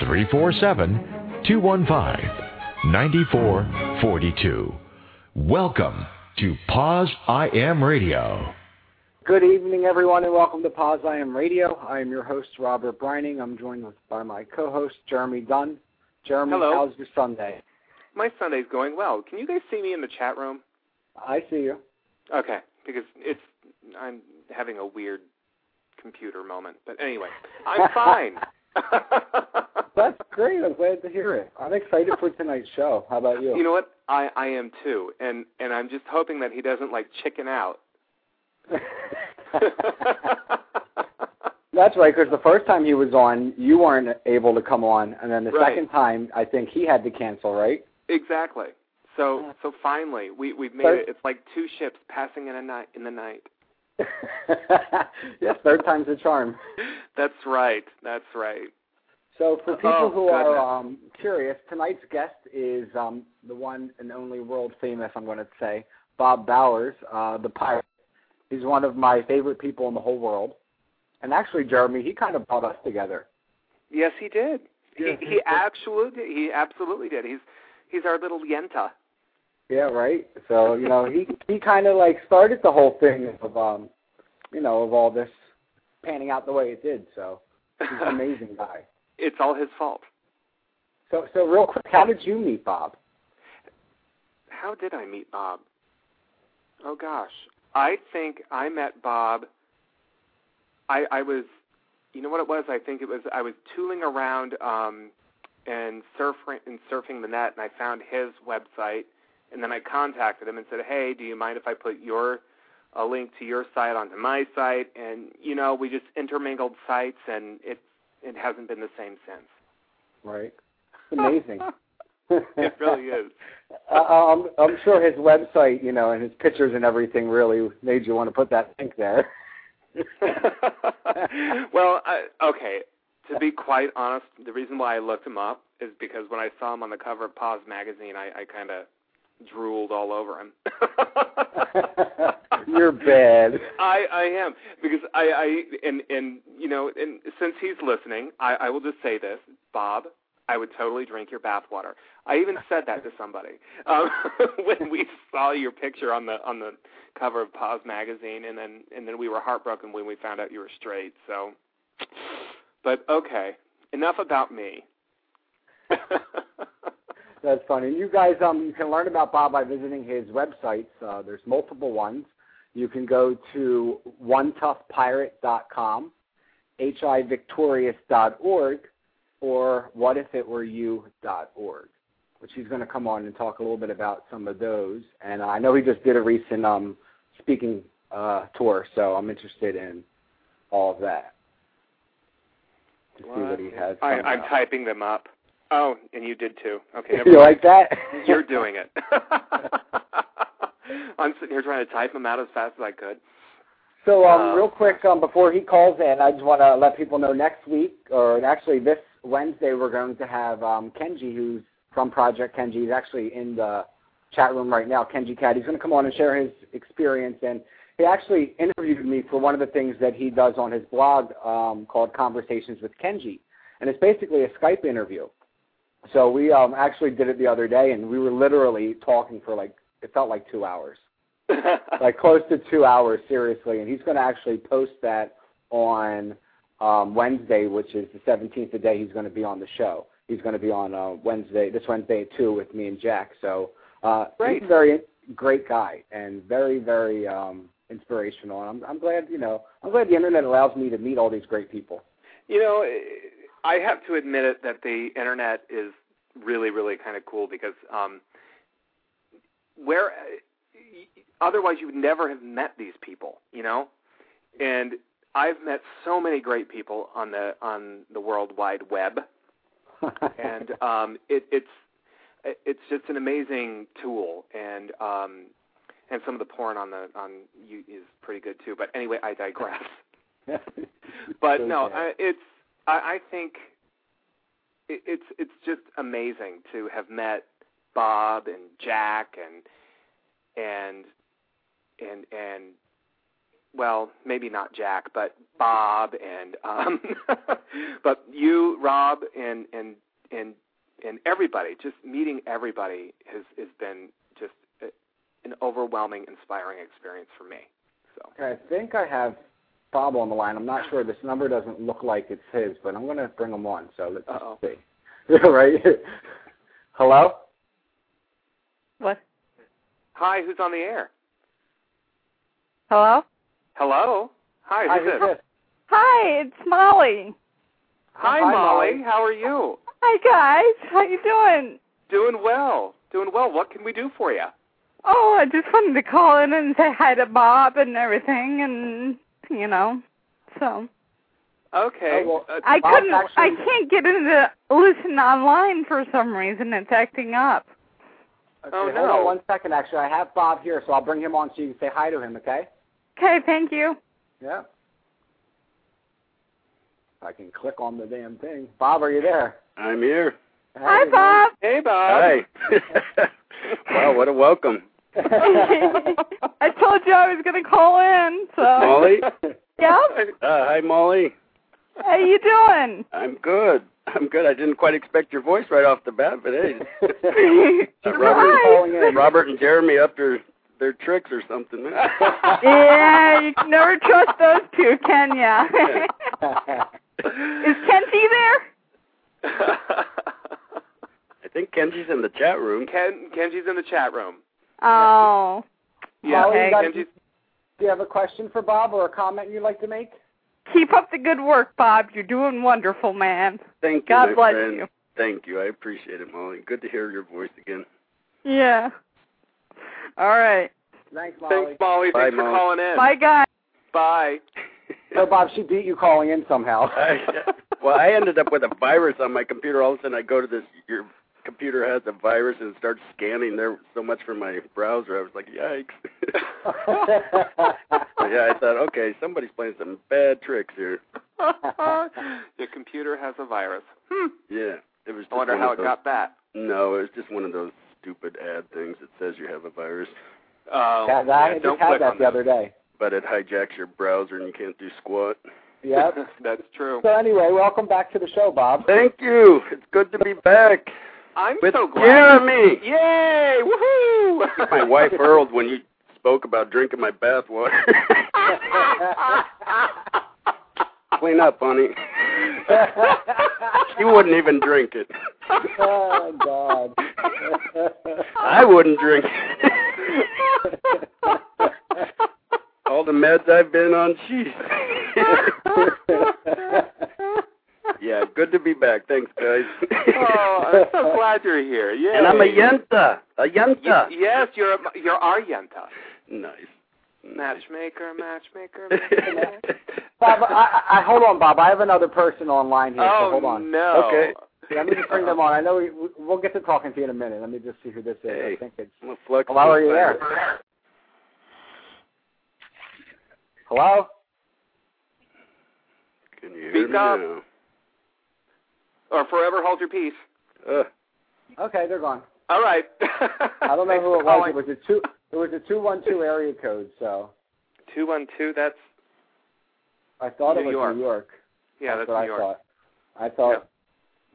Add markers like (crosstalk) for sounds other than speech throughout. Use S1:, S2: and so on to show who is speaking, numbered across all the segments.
S1: 347 215 9442. Welcome to POZ I Am Radio.
S2: Good evening, everyone, and welcome to POZ I Am Radio. I am your host, Robert Brining. I'm joined by my co-host, Jeremy Dunn. Jeremy,
S3: Hello.
S2: how's your Sunday?
S3: My Sunday's going well. Can you guys see me in the chat room?
S2: I see you.
S3: Okay, because it's I'm having a weird computer moment. But anyway, I'm (laughs) fine. (laughs)
S2: That's great. I'm glad to hear it. I'm excited for tonight's show. How about you?
S3: You know what? I I am too, and and I'm just hoping that he doesn't like chicken out. (laughs)
S2: That's right, because the first time he was on, you weren't able to come on, and then the
S3: Right.
S2: second time, I think he had to cancel, right?
S3: exactly. So so finally, we we've made
S2: Third-
S3: it. It's like two ships passing in a night in the night. (laughs)
S2: yes, third time's a charm.
S3: That's right. That's right.
S2: So for people
S3: Oh,
S2: who are um, curious, tonight's guest is um, the one and only world famous, I'm going to say, Bob Bowers, uh, the pirate. He's one of my favorite people in the whole world. And actually, Jeremy, he kind of brought us together.
S3: Yes, he did.
S2: Yeah.
S3: He he absolutely he absolutely did. He's he's our little Yenta.
S2: Yeah, right. So you know, he he kind of like started the whole thing of um, you know, of all this panning out the way it did. So he's an amazing (laughs) guy.
S3: It's all his fault.
S2: So so real quick, how did you meet Bob?
S3: How did I meet Bob? Oh gosh, I think I met Bob. I I was, you know what it was? I think it was I was tooling around um, and surfing and surfing the net, and I found his website, and then I contacted him and said, "Hey, do you mind if I put your a link to your site onto my site?" And you know, we just intermingled sites, and it it hasn't been the same since.
S2: Right. It's (laughs) amazing.
S3: it really is. (laughs)
S2: Uh, I'm, I'm sure his website, you know, and his pictures and everything really made you want to put that link there. (laughs)
S3: well, I, okay. To be quite honest, the reason why I looked him up is because when I saw him on the cover of POZ magazine, I, I kind of drooled all over him. (laughs)
S2: You're bad.
S3: I I am because I I and and you know and since he's listening, I I will just say this, Bob. I would totally drink your bathwater. I even said that to somebody (laughs) um, when we saw your picture on the on the cover of POZ magazine, and then and then we were heartbroken when we found out you were straight. So, but okay, enough about me. (laughs)
S2: That's funny. You guys, um, you can learn about Bob by visiting his websites. Uh, there's multiple ones. You can go to onetoughpirate.com, hivictorious.org, or whatifitwereyou.org, which he's going to come on and talk a little bit about some of those. And I know he just did a recent um, speaking uh, tour, so I'm interested in all of that to see what he has.
S3: I, I'm typing them up. Oh, and you did too. Okay,
S2: you like that? (laughs)
S3: You're doing it. (laughs) I'm sitting here trying to type them out as fast as I could.
S2: So, um,
S3: Uh,
S2: real quick, um, before he calls in, I just want to let people know next week, or actually this Wednesday, we're going to have um, Kenji, who's from Project Kenji. He's actually in the chat room right now. Kenji Cat. He's going to come on and share his experience, and he actually interviewed me for one of the things that he does on his blog um, called Conversations with Kenji, and it's basically a Skype interview. So we um, actually did it the other day, and we were literally talking for like it felt like two hours (laughs) like close to two hours, seriously. And he's going to actually post that on um, Wednesday, which is the 17th, the day he's going to be on the show. He's going to be on uh, Wednesday, this Wednesday at two with me and Jack. So uh,
S3: Great.
S2: he's a very great guy and very, very um, inspirational. And I'm, I'm glad, you know, I'm glad the internet allows me to meet all these great people.
S3: You know, I have to admit it that the internet is really, really kind of cool because um, where otherwise you would never have met these people, you know, and I've met so many great people on the on the World Wide Web, (laughs) and um, it, it's it's just an amazing tool, and um, and some of the porn on the on you is pretty good too. But anyway, I digress. (laughs) but no, I, it's I, I think it, it's it's just amazing to have met Bob and Jack and and and and well, maybe not Jack, but Bob and um (laughs) but you, Rob and and and and everybody, just meeting everybody has has been just an overwhelming, inspiring experience for me. So
S2: I think I have Bob on the line. I'm not sure. This number doesn't look like it's his, but I'm going to bring him on. So let's just
S3: Uh-oh.
S2: see. (laughs) right? Hello?
S4: What?
S3: Hi, who's on the air?
S4: Hello?
S3: Hello. Hi,
S2: Hi,
S3: who's
S2: who's
S3: this?
S2: this?
S4: Hi, it's Molly.
S3: Hi,
S2: Hi,
S3: Molly.
S2: Molly.
S3: How are you?
S4: Hi guys, how you doing?
S3: Doing well. Doing well. What can we do for you?
S4: Oh, I just wanted to call in and say hi to Bob and everything, and you know, so
S3: Okay.
S2: Oh, well,
S3: Uh,
S4: I couldn't, I can't get into listen online for some reason. It's acting up.
S2: Okay,
S3: Oh,
S2: hold
S3: no.
S2: on one second. Actually, I have Bob here, so I'll bring him on so you can say hi to him, okay?
S4: Okay, thank you.
S2: Yeah. I can click on the damn thing. Bob, are you there?
S5: I'm here.
S4: Hi,
S2: Hey,
S4: Bob.
S3: hey, Bob.
S5: Hi. wow, what a welcome. (laughs)
S4: I told you I was gonna call in, so
S5: Molly? (laughs)
S4: yeah.
S5: Uh, hi, Molly.
S4: How you doing?
S5: I'm good. I'm good. I didn't quite expect your voice right off the bat, but hey. (laughs) Uh, Robert,
S2: calling in.
S5: Robert and Jeremy up their their tricks or something.
S4: Yeah, you can never trust those two, can ya? Is Kenzie there?
S5: I think Kenji's in the chat room.
S3: Ken Kenji's in the chat room.
S4: Oh.
S3: Yeah,
S2: Molly,
S4: Okay.
S2: you got-
S3: Kenji's
S2: Do you have a question for Bob or a comment you'd like to make?
S4: Keep up the good work, Bob. You're doing wonderful, man.
S5: Thank you.
S4: God
S5: my
S4: bless
S5: friend.
S4: you.
S5: Thank you. I appreciate it, Molly. Good to hear your voice again.
S4: Yeah. All right.
S2: Thanks, Molly.
S3: Thanks, Molly.
S5: Bye,
S3: Thanks for
S5: Molly.
S3: calling in.
S4: Bye, guys.
S3: Bye.
S2: So, Bob, she beat you calling in somehow.
S5: I, (laughs) (laughs) well, I ended up with a virus on my computer. All of a sudden, I go to this. Your computer has a virus and it starts scanning there so much for my browser. I was like, yikes. (laughs) yeah, I thought, okay, somebody's playing some bad tricks here. (laughs)
S3: Your computer has a virus. Hmm.
S5: Yeah, it was.
S3: I wonder how it
S5: those,
S3: got that.
S5: No, it was just one of those stupid ad things that says you have a virus,
S3: Oh,
S2: yeah, that,
S3: yeah,
S2: I just
S3: don't
S2: had that
S3: on
S2: the other day.
S5: but it hijacks your browser and you can't do squat.
S2: Yep. (laughs)
S3: That's true.
S2: so anyway, welcome back to the show, Bob.
S5: Thank you. It's good to be back
S3: I'm
S5: with
S3: so glad.
S5: Jeremy.
S3: Yay! Woohoo!
S5: My wife (laughs) Earl when you spoke about drinking my bathwater. (laughs) Clean up, honey. she wouldn't even drink it.
S2: oh God.
S5: I wouldn't drink it. All the meds I've been on, jeez. Yeah, good to be back. Thanks, guys. (laughs)
S3: oh, I'm so (laughs) glad you're here. Yay.
S5: And I'm a yenta. A yenta.
S3: Y- yes, you're a, you're our yenta.
S5: Nice.
S3: Matchmaker, matchmaker. (laughs) matchmaker.
S2: Bob, I, I, hold on, Bob. I have another person online here.
S3: oh
S2: so hold on.
S3: no.
S5: Okay.
S2: Let me just bring them on. I know we, we- we'll get to talking to you in a minute. Let me just see who this is.
S5: Hey.
S2: I think it's.
S5: I'm a flux
S2: Hello, are you there? Hello.
S5: Can you hear
S3: Speak
S5: me
S3: up.
S5: now?
S3: Or forever hold your peace.
S5: Uh,
S2: Okay, they're gone.
S3: All right. (laughs)
S2: I don't know who it was. It was a two. It was a two one two area code. So
S3: Two one two. That's
S2: I thought it
S3: New
S2: was
S3: York.
S2: New York.
S3: yeah. That's
S2: what
S3: New York.
S2: I
S3: York.
S2: thought. I thought.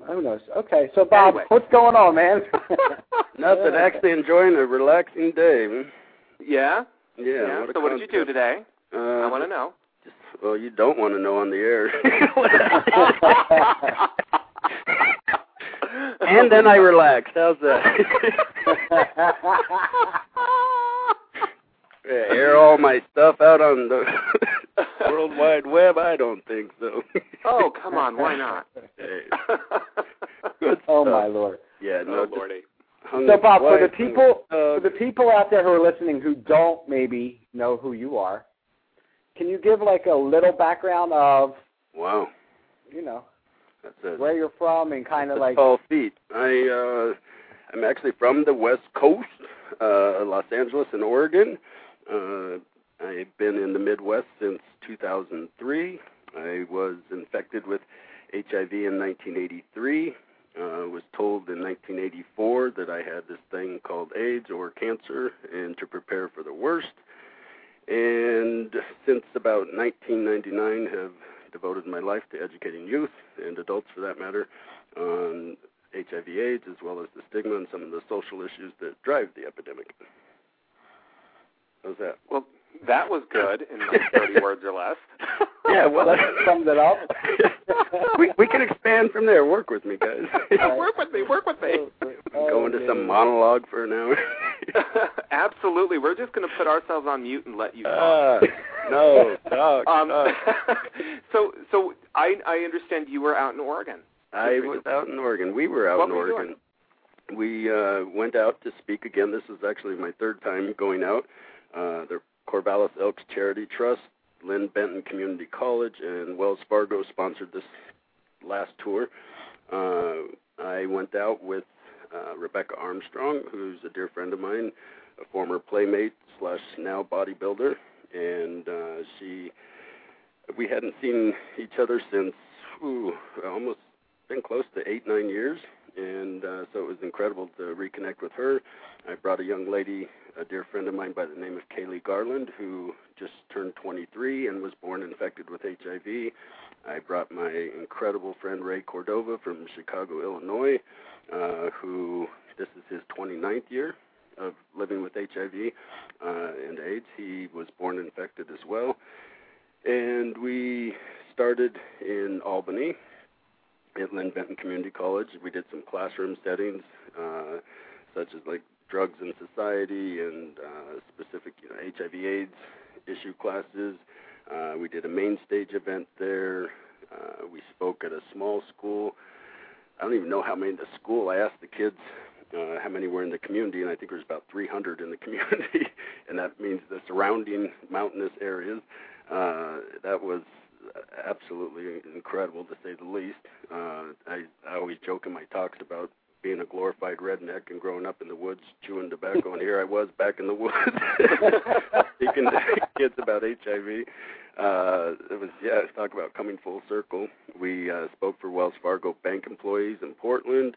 S2: Who knows? Okay, so Bob,
S3: Anyway.
S2: what's going on, man? (laughs) (laughs)
S5: nothing. Actually enjoying a relaxing day. man.
S3: Yeah.
S5: Yeah. what
S3: So what did you do today?
S5: Uh,
S3: I want to know.
S5: Well, you don't want to know on the air. And then I relaxed. How's that? (laughs) Yeah, air all my stuff out on the (laughs) World Wide Web? I don't think so.
S3: oh come on, why not? (laughs)
S2: Oh my lord.
S5: Yeah, oh, no.
S3: oh lordy.
S2: So Bob, for the people
S5: dog.
S2: for the people out there who are listening who don't maybe know who you are, can you give like a little background of
S5: Wow.
S2: you know?
S5: That's it.
S2: where you're from and kind of like
S5: tall feet. I uh I'm actually from the West Coast, uh Los Angeles and Oregon. Uh I've been in the Midwest since 2003. I was infected with HIV in 1983. Uh, was told in 1984 that I had this thing called AIDS or cancer, and to prepare for the worst. And since about 1999, have devoted my life to educating youth and adults, for that matter, on HIV/AIDS as well as the stigma and some of the social issues that drive the epidemic. How's that?
S3: Well, that was good in (laughs) like 30 words or less.
S5: Yeah, well,
S2: that summed it up. (laughs)
S5: we we can expand from there. Work with me, guys. (laughs)
S3: work with me. Work with me.
S5: Go into some monologue for an hour.
S3: Absolutely. We're just going to put ourselves on mute and let you talk.
S5: Uh, no, talk.
S3: um,
S5: talk.
S3: so, so I I understand you were out in Oregon.
S5: I was out in Oregon. We were out
S3: What
S5: in
S3: were
S5: Oregon. We uh, went out to speak again. This is actually my third time going out. Uh, the Corvallis Elks Charity Trust, Linn-Benton Community College, and Wells Fargo sponsored this last tour. Uh, I went out with uh, Rebecca Armstrong, who's a dear friend of mine, a former playmate slash now bodybuilder, and uh, she. We hadn't seen each other since ooh, almost been close to eight nine years, and uh, so it was incredible to reconnect with her. I brought a young lady, a dear friend of mine by the name of Kaylee Garland, who just turned 23 and was born infected with HIV. I brought my incredible friend Ray Cordova from Chicago, Illinois, uh, who this is his 29th year of living with HIV uh, and AIDS. He was born infected as well, and we started in Albany at Linn-Benton Community College. We did some classroom settings, uh, such as like drugs in society and uh, specific you know, HIV/AIDS issue classes. Uh, we did a main stage event there. Uh, we spoke at a small school. I don't even know how many in the school. I asked the kids uh, how many were in the community, and I think there was about 300 in the (laughs) community, and that means the surrounding mountainous areas. Uh, that was absolutely incredible to say the least. Uh, I, I always joke in my talks about being a glorified redneck and growing up in the woods chewing tobacco, and here I was back in the woods (laughs) speaking to kids about HIV. Uh, it was yeah, talk about coming full circle. We uh, spoke for Wells Fargo bank employees in Portland.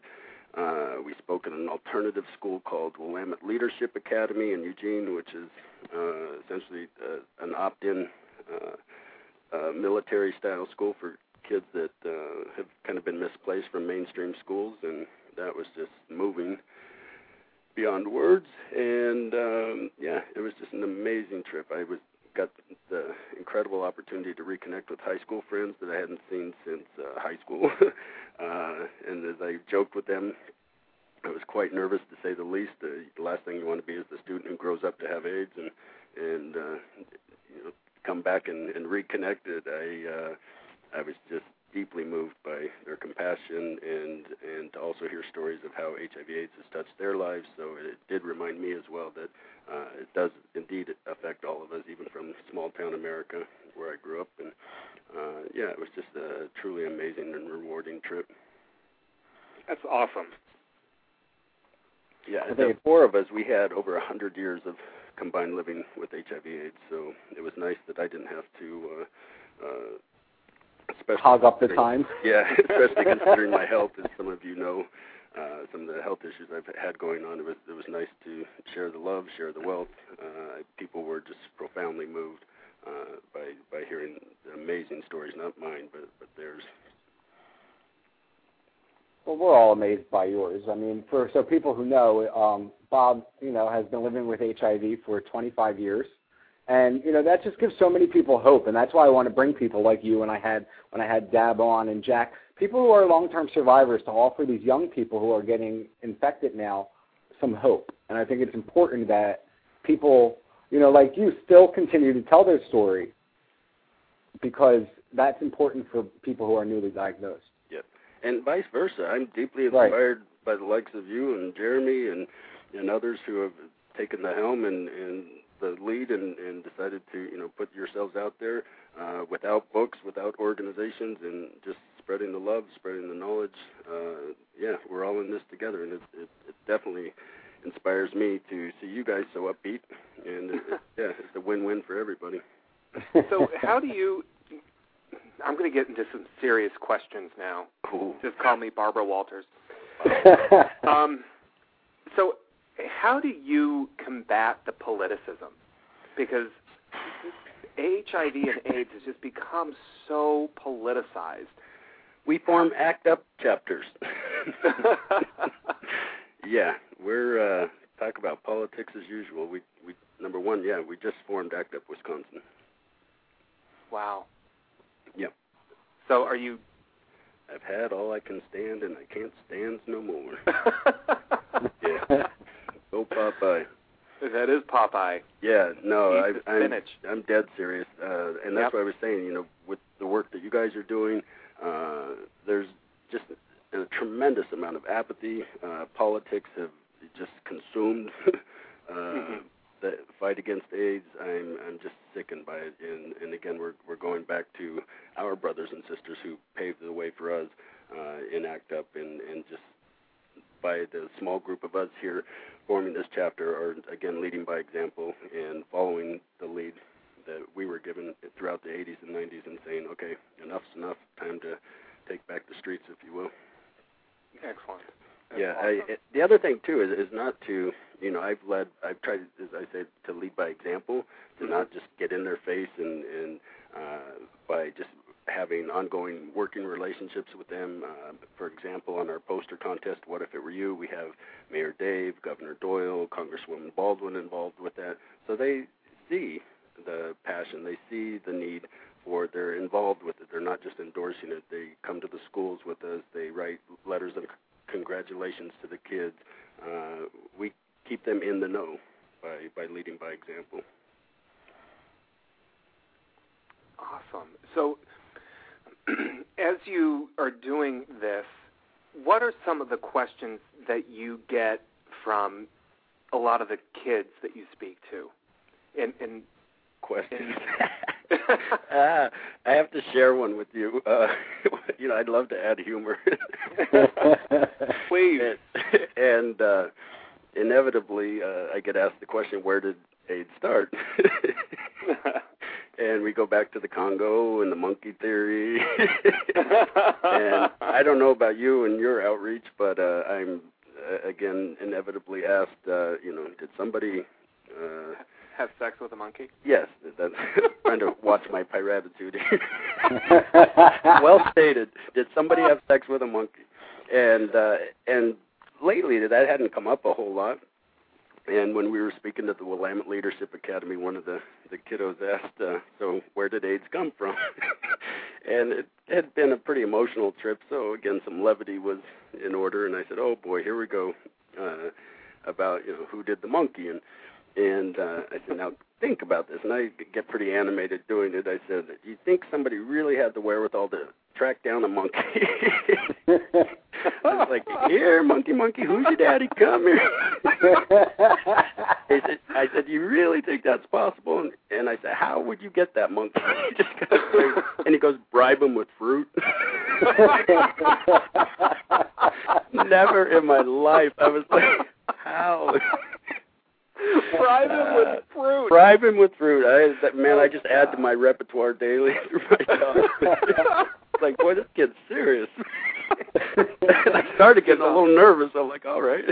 S5: Uh, we spoke at an alternative school called Willamette Leadership Academy in Eugene, which is uh, essentially uh, an opt-in uh, uh, military-style school for kids that uh, have kind of been misplaced from mainstream schools, and that was just moving beyond words. And um, yeah, it was just an amazing trip. I was got the incredible opportunity to reconnect with high school friends that I hadn't seen since uh, high school. (laughs) uh, and as I joked with them, I was quite nervous to say the least. The last thing you want to be is the student who grows up to have AIDS and and uh, you know come back and, and reconnected. I uh, I was just deeply moved by their compassion and and to also hear stories of how HIV/AIDS has touched their lives. So it did remind me as well that uh, it does indeed affect all of us, even from small town America where I grew up. And uh, yeah, it was just a truly amazing and rewarding trip.
S3: That's awesome.
S5: Yeah,
S2: I
S5: the four of us, we had over a hundred years of combined living with HIV/AIDS, so it was nice that I didn't have to. Uh, uh, especially
S2: hog up the time. (laughs)
S5: Yeah, especially (laughs) considering my health, as some of you know, uh, some of the health issues I've had going on. It was it was nice to share the love, share the wealth. Uh, people were just profoundly moved uh, by by hearing amazing stories, not mine, but but theirs.
S2: Well, we're all amazed by yours. I mean, for so people who know, um, Bob, you know, has been living with HIV for 25 years, and you know that just gives so many people hope, and that's why I want to bring people like you and I had when I had Dab on and Jack, people who are long-term survivors, to offer these young people who are getting infected now some hope. And I think it's important that people, you know, like you, still continue to tell their story because that's important for people who are newly diagnosed.
S5: Yep, and vice versa. I'm deeply
S2: Right.
S5: inspired by the likes of you and Jeremy and and others who have taken the helm and and the lead and and decided to you know put yourselves out there uh, without books, without organizations, and just spreading the love, spreading the knowledge. Uh, yeah, we're all in this together, and it, it, it definitely inspires me to see you guys so upbeat, and it, it, (laughs) yeah, it's a win-win for everybody.
S3: so, how do you? I'm going to get into some serious questions now.
S5: Cool.
S3: Just call me Barbara Walters. (laughs) um, how do you combat the politicism? Because HIV and AIDS has just become so politicized.
S5: We form ACT UP chapters. (laughs) yeah, we're uh, talk about politics as usual. We we number one, yeah, we just formed ACT UP Wisconsin.
S3: Wow.
S5: Yep.
S3: So are you?
S5: I've had all I can stand, and I can't stand no more. (laughs) yeah. Go Popeye.
S3: That is Popeye.
S5: Yeah, no, I,
S3: Eat
S5: I'm. I'm dead serious, uh, and that's
S3: Yep.
S5: what I was saying. You know, with the work that you guys are doing, uh, there's just a tremendous amount of apathy. Uh, politics have just consumed (laughs) uh,
S3: Mhm.
S5: the fight against AIDS. I'm I'm just sickened by it, and and again, we're we're going back to our brothers and sisters who paved the way for us uh, in ACT UP, and and just by the small group of us here forming this chapter are again leading by example and following the lead that we were given throughout the 80s and 90s and saying, okay, enough's enough, time to take back the streets, if you will.
S3: Excellent.
S5: Yeah,
S3: Awesome.
S5: I, it, the other thing too is is not to you know I've led I've tried as I said to lead by example to
S3: Mhm.
S5: not just get in their face and and uh, by just having ongoing working relationships with them. Uh, for example, on our poster contest, "What if it were you?" we have Mayor Dave, Governor Doyle, Congresswoman Baldwin involved with that, so they see the passion, they see the need for. They're involved with it. They're not just endorsing it. They come to the schools with us. They write letters of congratulations to the kids. Uh, we keep them in the know by by leading by example.
S3: Awesome. So, (clears throat) as you are doing this, what are some of the questions that you get from a lot of the kids that you speak to? And, and
S5: Questions. (laughs) ah, I have to share one with you. Uh, (laughs) you know, I'd love to add humor. (laughs)
S3: Please.
S5: And, and uh, inevitably, uh, I get asked the question, "Where did AIDS start?" And we go back to the Congo and the monkey theory. (laughs) and I don't know about you and your outreach, but uh, I'm uh, again inevitably asked, uh, you know, did somebody? Uh,
S3: have sex with a monkey?
S5: yes, that's (laughs) trying to watch my piratitude. (laughs) well stated. Did somebody have sex with a monkey? And uh, and lately that hadn't come up a whole lot. And when we were speaking at the Willamette Leadership Academy, one of the the kiddos asked, uh, "So where did AIDS come from?" (laughs) and it had been a pretty emotional trip. So again, some levity was in order, and I said, "Oh boy, here we go." Uh, about you know who did the monkey and and uh, I said, now think about this. And I get pretty animated doing it. I said, do you think somebody really had the wherewithal to track down a monkey? (laughs) I was like, here, monkey, monkey, who's your daddy? Come here. He said, I said, you really think that's possible? And, and I said, how would you get that monkey? (laughs) He just crazy. and he goes, bribe him with fruit. (laughs) Never in my life. I was like, how?
S3: Bribe him with fruit.
S5: Bribe him with fruit. I, that, man, I just add to my repertoire daily through my job. it's like, boy, this kid's serious. (laughs) and I started getting a little nervous. I'm like, all right.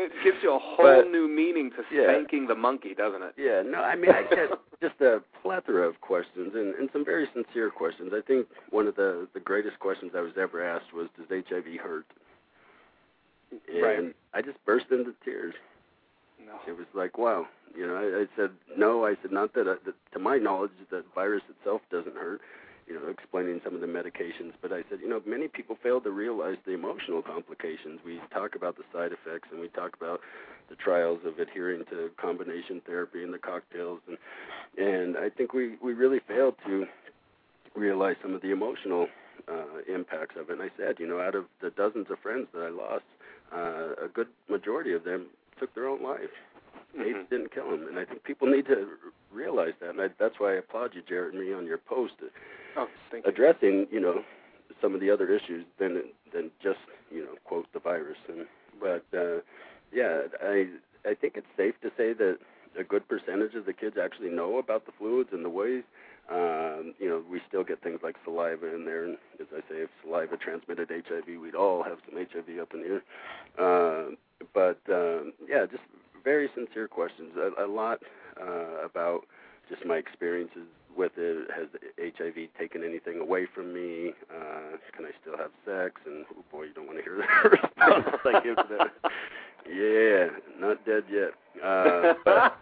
S3: It gives you a whole
S5: But-
S3: new meaning to
S5: yeah.
S3: spanking the monkey, doesn't it?
S5: Yeah, no, I mean, I get (laughs) just a plethora of questions and, and some very sincere questions. I think one of the, the greatest questions I was ever asked was, does HIV hurt? And
S3: Right.
S5: I just burst into tears.
S3: No.
S5: It was like, wow. You know, I, I said, no, I said, not that, I, that, to my knowledge, the virus itself doesn't hurt, you know, explaining some of the medications. But I said, you know, many people fail to realize the emotional complications. We talk about the side effects and we talk about the trials of adhering to combination therapy and the cocktails. And, and I think we, we really fail to realize some of the emotional uh, impacts of it. And I said, you know, out of the dozens of friends that I lost, uh, a good majority of them took their own life. AIDS
S3: Mhm.
S5: didn't kill them, and I think people need to r- realize that. And I, that's why I applaud you, Jared, and me on your post
S3: Oh, thank you.
S5: addressing, you know, some of the other issues than than just you know quote the virus. And but uh, yeah, I I think it's safe to say that a good percentage of the kids actually know about the fluids and the ways. Um, you know, we still get things like saliva in there, and as I say, if saliva transmitted HIV, we'd all have some HIV up in here. Uh, but um, yeah, just very sincere questions. A, a lot uh, about just my experiences with it. Has HIV taken anything away from me? Uh, can I still have sex? And oh boy, you don't want to hear (laughs) the response I give to that. Yeah, not dead yet. Uh, but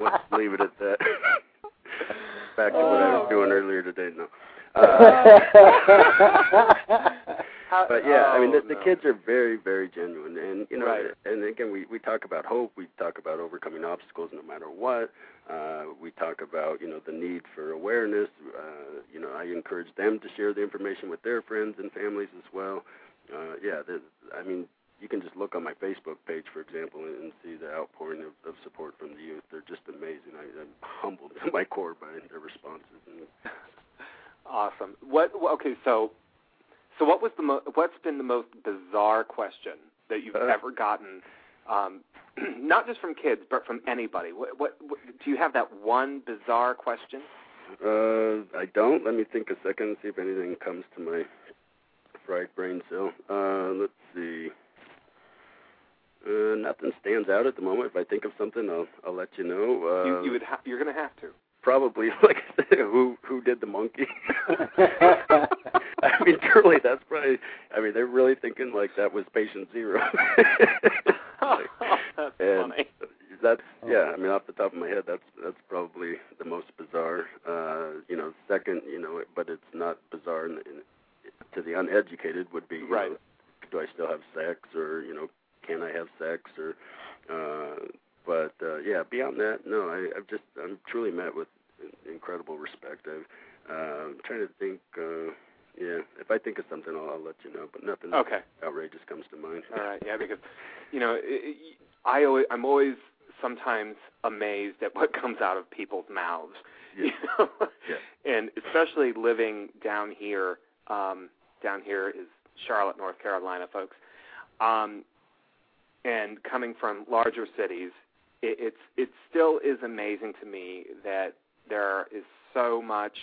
S5: let's (laughs) leave it at that. (laughs) Back to what I was doing earlier today. No. Uh, but yeah, I mean the, the
S3: Oh,
S5: kids are very, very genuine, and you know,
S3: Right.
S5: and again, we we talk about hope, we talk about overcoming obstacles no matter what. Uh, we talk about you know the need for awareness. Uh, you know, I encourage them to share the information with their friends and families as well. Uh, yeah, I mean, you can just look on my Facebook page, for example, and, see the outpouring of, of support from the youth. They're just amazing. I, I'm humbled to my core by their responses. And
S3: Awesome. What? Okay, so so what was the mo- what's been the most bizarre question that you've
S5: Uh.
S3: ever gotten? Um, (clears throat) not just from kids, but from anybody. What, what, what do you have that one bizarre question?
S5: Uh, I don't. Let me think a second, and see if anything comes to my fried brain cell. Uh, let's see. Uh, nothing stands out at the moment. If I think of something, I'll I'll let you know. Uh,
S3: you, you would ha- you're going to have to.
S5: Probably, (laughs) like I (laughs) said, who who did the monkey? (laughs) I mean, truly, that's probably. I mean, they're really thinking like that was patient zero.
S3: That's
S5: And
S3: funny.
S5: That's yeah. I mean, off the top of my head, that's that's probably the most bizarre. Uh, you know, second, you know, but it's not bizarre in, in, to the uneducated. Would be
S3: Right.
S5: Know, do I still have sex, or you know, can I have sex, or uh, but uh, yeah, beyond that, no. I, I've just I'm truly met with incredible respect. I've uh, I'm trying to think. Uh, yeah, if I think of something, I'll, I'll let you know. But nothing
S3: Okay.
S5: outrageous comes to mind.
S3: All right. Yeah, because you know, i I always, I'm always sometimes amazed at what (laughs) comes out of people's mouths.
S5: Yeah.
S3: You know?
S5: Yeah.
S3: And especially living down here. Um, down here is Charlotte, North Carolina, folks. Um, and coming from larger cities, it, it's it still is amazing to me that there is so much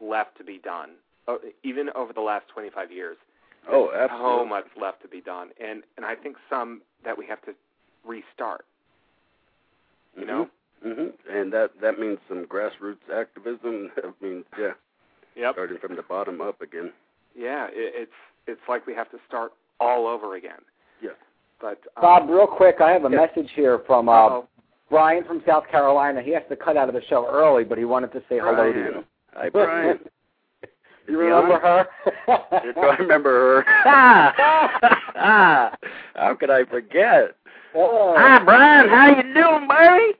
S3: left to be done. Uh, even over the last 25 years,
S5: Oh,
S3: so
S5: absolutely.
S3: much left to be done, and and I think some that we have to restart. You know.
S5: hmm And that that means some grassroots activism. (laughs) That means yeah,
S3: Yep.
S5: starting from the bottom up again.
S3: Yeah. It, it's it's like we have to start all over again.
S5: Yeah.
S3: But um,
S2: Bob, real quick, I have a
S5: Yeah.
S2: message here from uh,
S3: uh-oh.
S2: Brian from South Carolina. He has to cut out of the show early, but he wanted to say hello to you.
S5: Hi, Brian. (laughs)
S2: You remember her?
S5: Do I remember her? Ah, (laughs) (laughs) How could I forget?
S2: Oh.
S5: Hi, Brian. How you doing, buddy?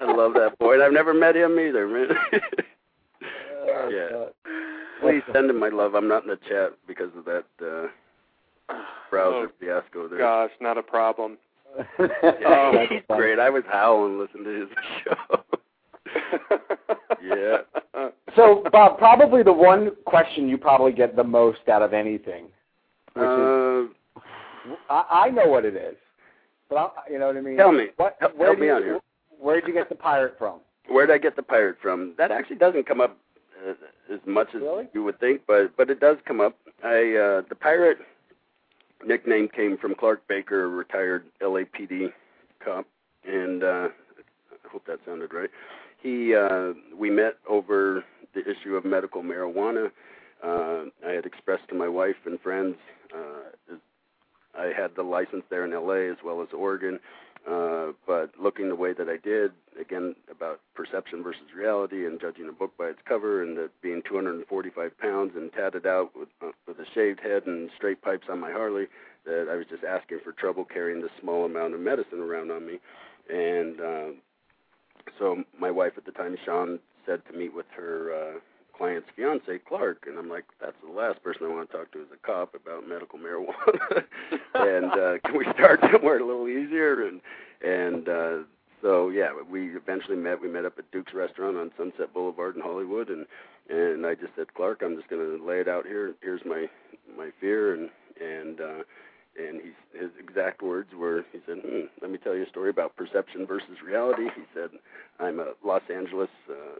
S5: I love that boy. I've never met him either, man. yeah. Please send him my love. I'm not in the chat because of that uh, (sighs) browser
S3: Oh,
S5: fiasco there.
S3: gosh, not a problem. (laughs)
S5: Yeah, he's great. I was howling listening to his (laughs) show. (laughs) Yeah.
S2: So, Bob, probably the one question you probably get the most out of anything, which is,
S5: Uh,
S2: I, I know what it is, but I, you know what I mean.
S5: Tell me.
S2: What,
S5: Help-
S2: where
S5: help me
S2: you,
S5: out here.
S2: Where did you get the pirate from?
S5: where did I get the pirate from? That actually doesn't come up uh, as much as
S2: Really?
S5: you would think, but but it does come up. I uh, the pirate nickname came from Clark Baker, a retired LAPD cop, and uh, I hope that sounded right. He uh, we met over the issue of medical marijuana. Uh, I had expressed to my wife and friends. Uh, I had the license there in LA as well as Oregon. Uh, but looking the way that I did, again, about perception versus reality and judging a book by its cover, and that being 245 pounds and tatted out with, uh, with a shaved head and straight pipes on my Harley, that I was just asking for trouble carrying this small amount of medicine around on me. And uh, so my wife at the time, Sean, said to meet with her uh, client's fiance, Clark, and I'm like, that's the last person I want to talk to is a cop about medical marijuana. (laughs) and uh, can we start somewhere a little easier? And and uh, so yeah, we eventually met. We met up at Duke's Restaurant on Sunset Boulevard in Hollywood, and and I just said, Clark, I'm just going to lay it out here. Here's my my fear, and and uh, and he's, his exact words were, he said, hmm, "Let me tell you a story about perception versus reality." He said, "I'm a Los Angeles uh,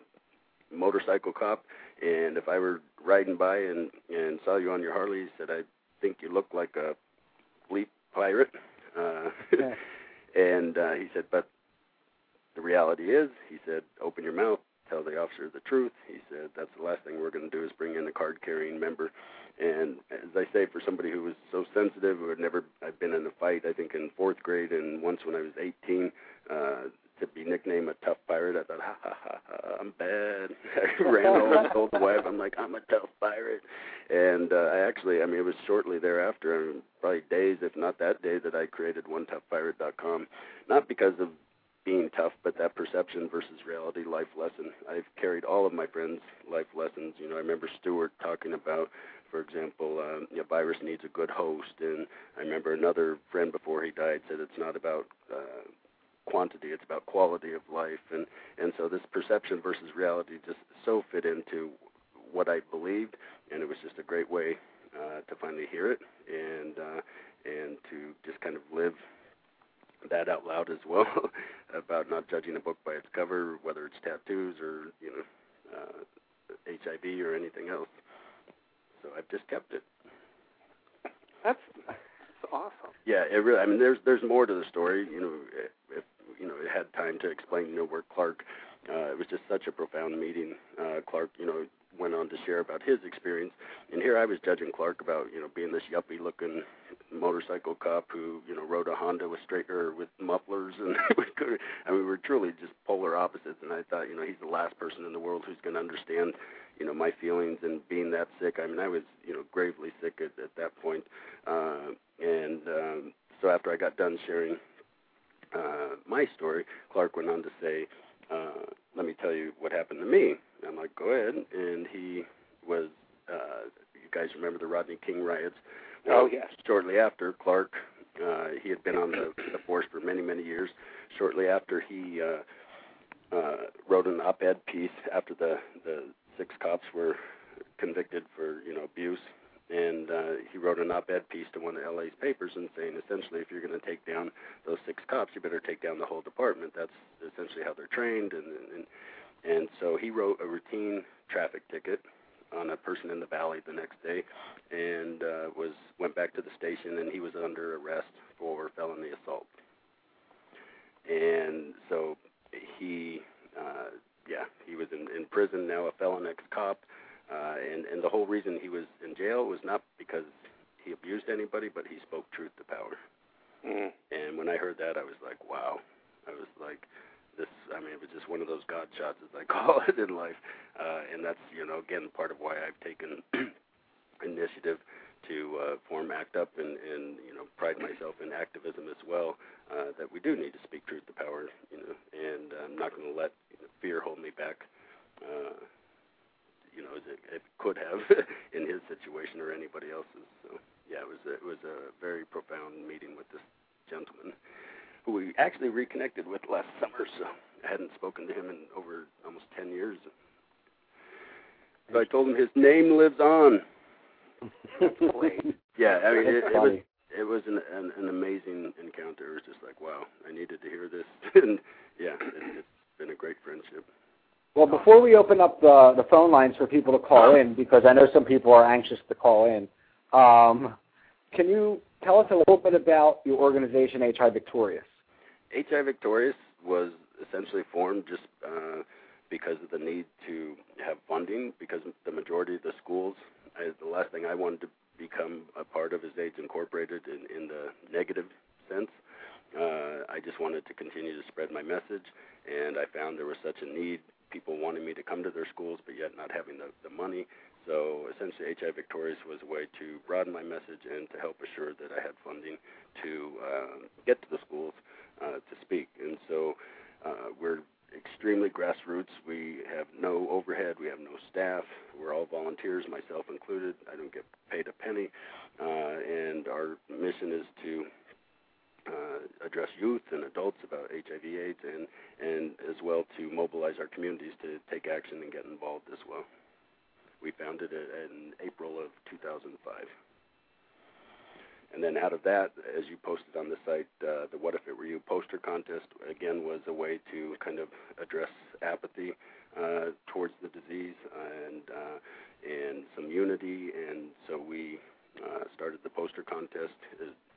S5: motorcycle cop, and if I were riding by and and saw you on your Harley, he said, I think you look like a fleet pirate." Uh, yeah. (laughs) and uh, he said, "But the reality is," he said, "open your mouth." Tell the officer the truth. He said, "That's the last thing we're going to do is bring in a card-carrying member and as I say, for somebody who was so sensitive, who had never, I've been in a fight, I think in fourth grade, and once when I was 18, uh, to be nicknamed a tough pirate, I thought, ha ha ha, ha I'm bad. (laughs) I ran over and told the wife, I'm like, I'm a tough pirate. And uh, I actually, I mean, it was shortly thereafter, I mean, probably days, if not that day, that I created OneToughPirate.com. Not because of being tough, but that perception versus reality life lesson. I've carried all of my friends' life lessons. You know, I remember Stewart talking about for example, um, you know, virus needs a good host, and I remember another friend before he died said it's not about uh, quantity, it's about quality of life, and and so this perception versus reality just so fit into what I believed, and it was just a great way uh, to finally hear it and uh, and to just kind of live that out loud as well (laughs) about not judging a book by its cover, whether it's tattoos or you know uh, HIV or anything else so I've just kept it.
S3: That's that's awesome.
S5: Yeah, it really. I mean, there's there's more to the story. You know, if you know, it had time to explain. You know, where Clark. Uh, it was just such a profound meeting. Uh, Clark, you know, went on to share about his experience, and here I was judging Clark about you know being this yuppie-looking motorcycle cop who you know rode a Honda with straight or with mufflers, and (laughs) we could. I mean, we were truly just polar opposites. And I thought, you know, he's the last person in the world who's going to understand you know my feelings and being that sick. I mean, I was you know gravely sick at, at that point, uh, and um, so after I got done sharing uh, my story, Clark went on to say, uh, "Let me tell you what happened to me." I'm like, "Go ahead," and he was. Uh, you guys remember the Rodney King riots?
S3: Well, oh yes.
S5: Shortly after, Clark, uh, he had been on the, the force for many many years. Shortly after, he uh, uh, wrote an op-ed piece after the the six cops were convicted for you know abuse, and uh, he wrote an op-ed piece to one of LA's papers and saying essentially if you're going to take down those six cops, you better take down the whole department. That's essentially how they're trained, and and and so he wrote a routine traffic ticket on a person in the valley the next day, and uh, was went back to the station, and he was under arrest for felony assault. And so he uh, yeah, he was in, in prison now, a felon ex-cop, uh, and and the whole reason he was in jail was not because he abused anybody, but he spoke truth to power.
S3: Mm.
S5: And when I heard that, I was like, wow. I was like, this. I mean, it was just one of those God shots, as I (laughs) call it in life, uh, and that's you know again part of why I've taken (clears throat) initiative to uh, form ACT UP and, and you know pride myself in activism as well. Uh, that we do need to speak truth to power, you know, and I'm not going to let fear hold me back. Uh, you know, as it, it could have (laughs) in his situation or anybody else's. So yeah, it was a, it was a very profound meeting with this gentleman who we actually reconnected with last summer. So I hadn't spoken to him in over almost ten years. So I told him his name lives on. (laughs) yeah, I mean it, it was it was an, an an amazing encounter. It was just like wow, I needed to hear this, (laughs) and yeah, it, it's been a great friendship.
S2: Well, before we open up the the phone lines for people to call in, because I know some people are anxious to call in, um, can you tell us a little bit about your organization,
S5: HIVictorious? HIVictorious was essentially formed just uh, because of the need to have funding, because the majority of the schools, I, the last thing I wanted to become a part of is AIDS Incorporated in, in the negative sense. Uh, I just wanted to continue to spread my message, and I found there was such a need, people wanting me to come to their schools, but yet not having the, the money. So essentially, HIVictorious was a way to broaden my message and to help assure that I had funding to uh, get to the schools uh, to speak. And so uh, we're extremely grassroots. We have no overhead. We have no staff. We're all volunteers, myself included. I don't get paid a penny. Uh, and our mission is to uh, address youth and adults about HIV/AIDS, and and as well to mobilize our communities to take action and get involved as well. We founded it in April of 2005. And then out of that, as you posted on the site, uh, the What If It Were You poster contest again was a way to kind of address apathy uh, towards the disease and uh, and some unity. And so we uh, started the poster contest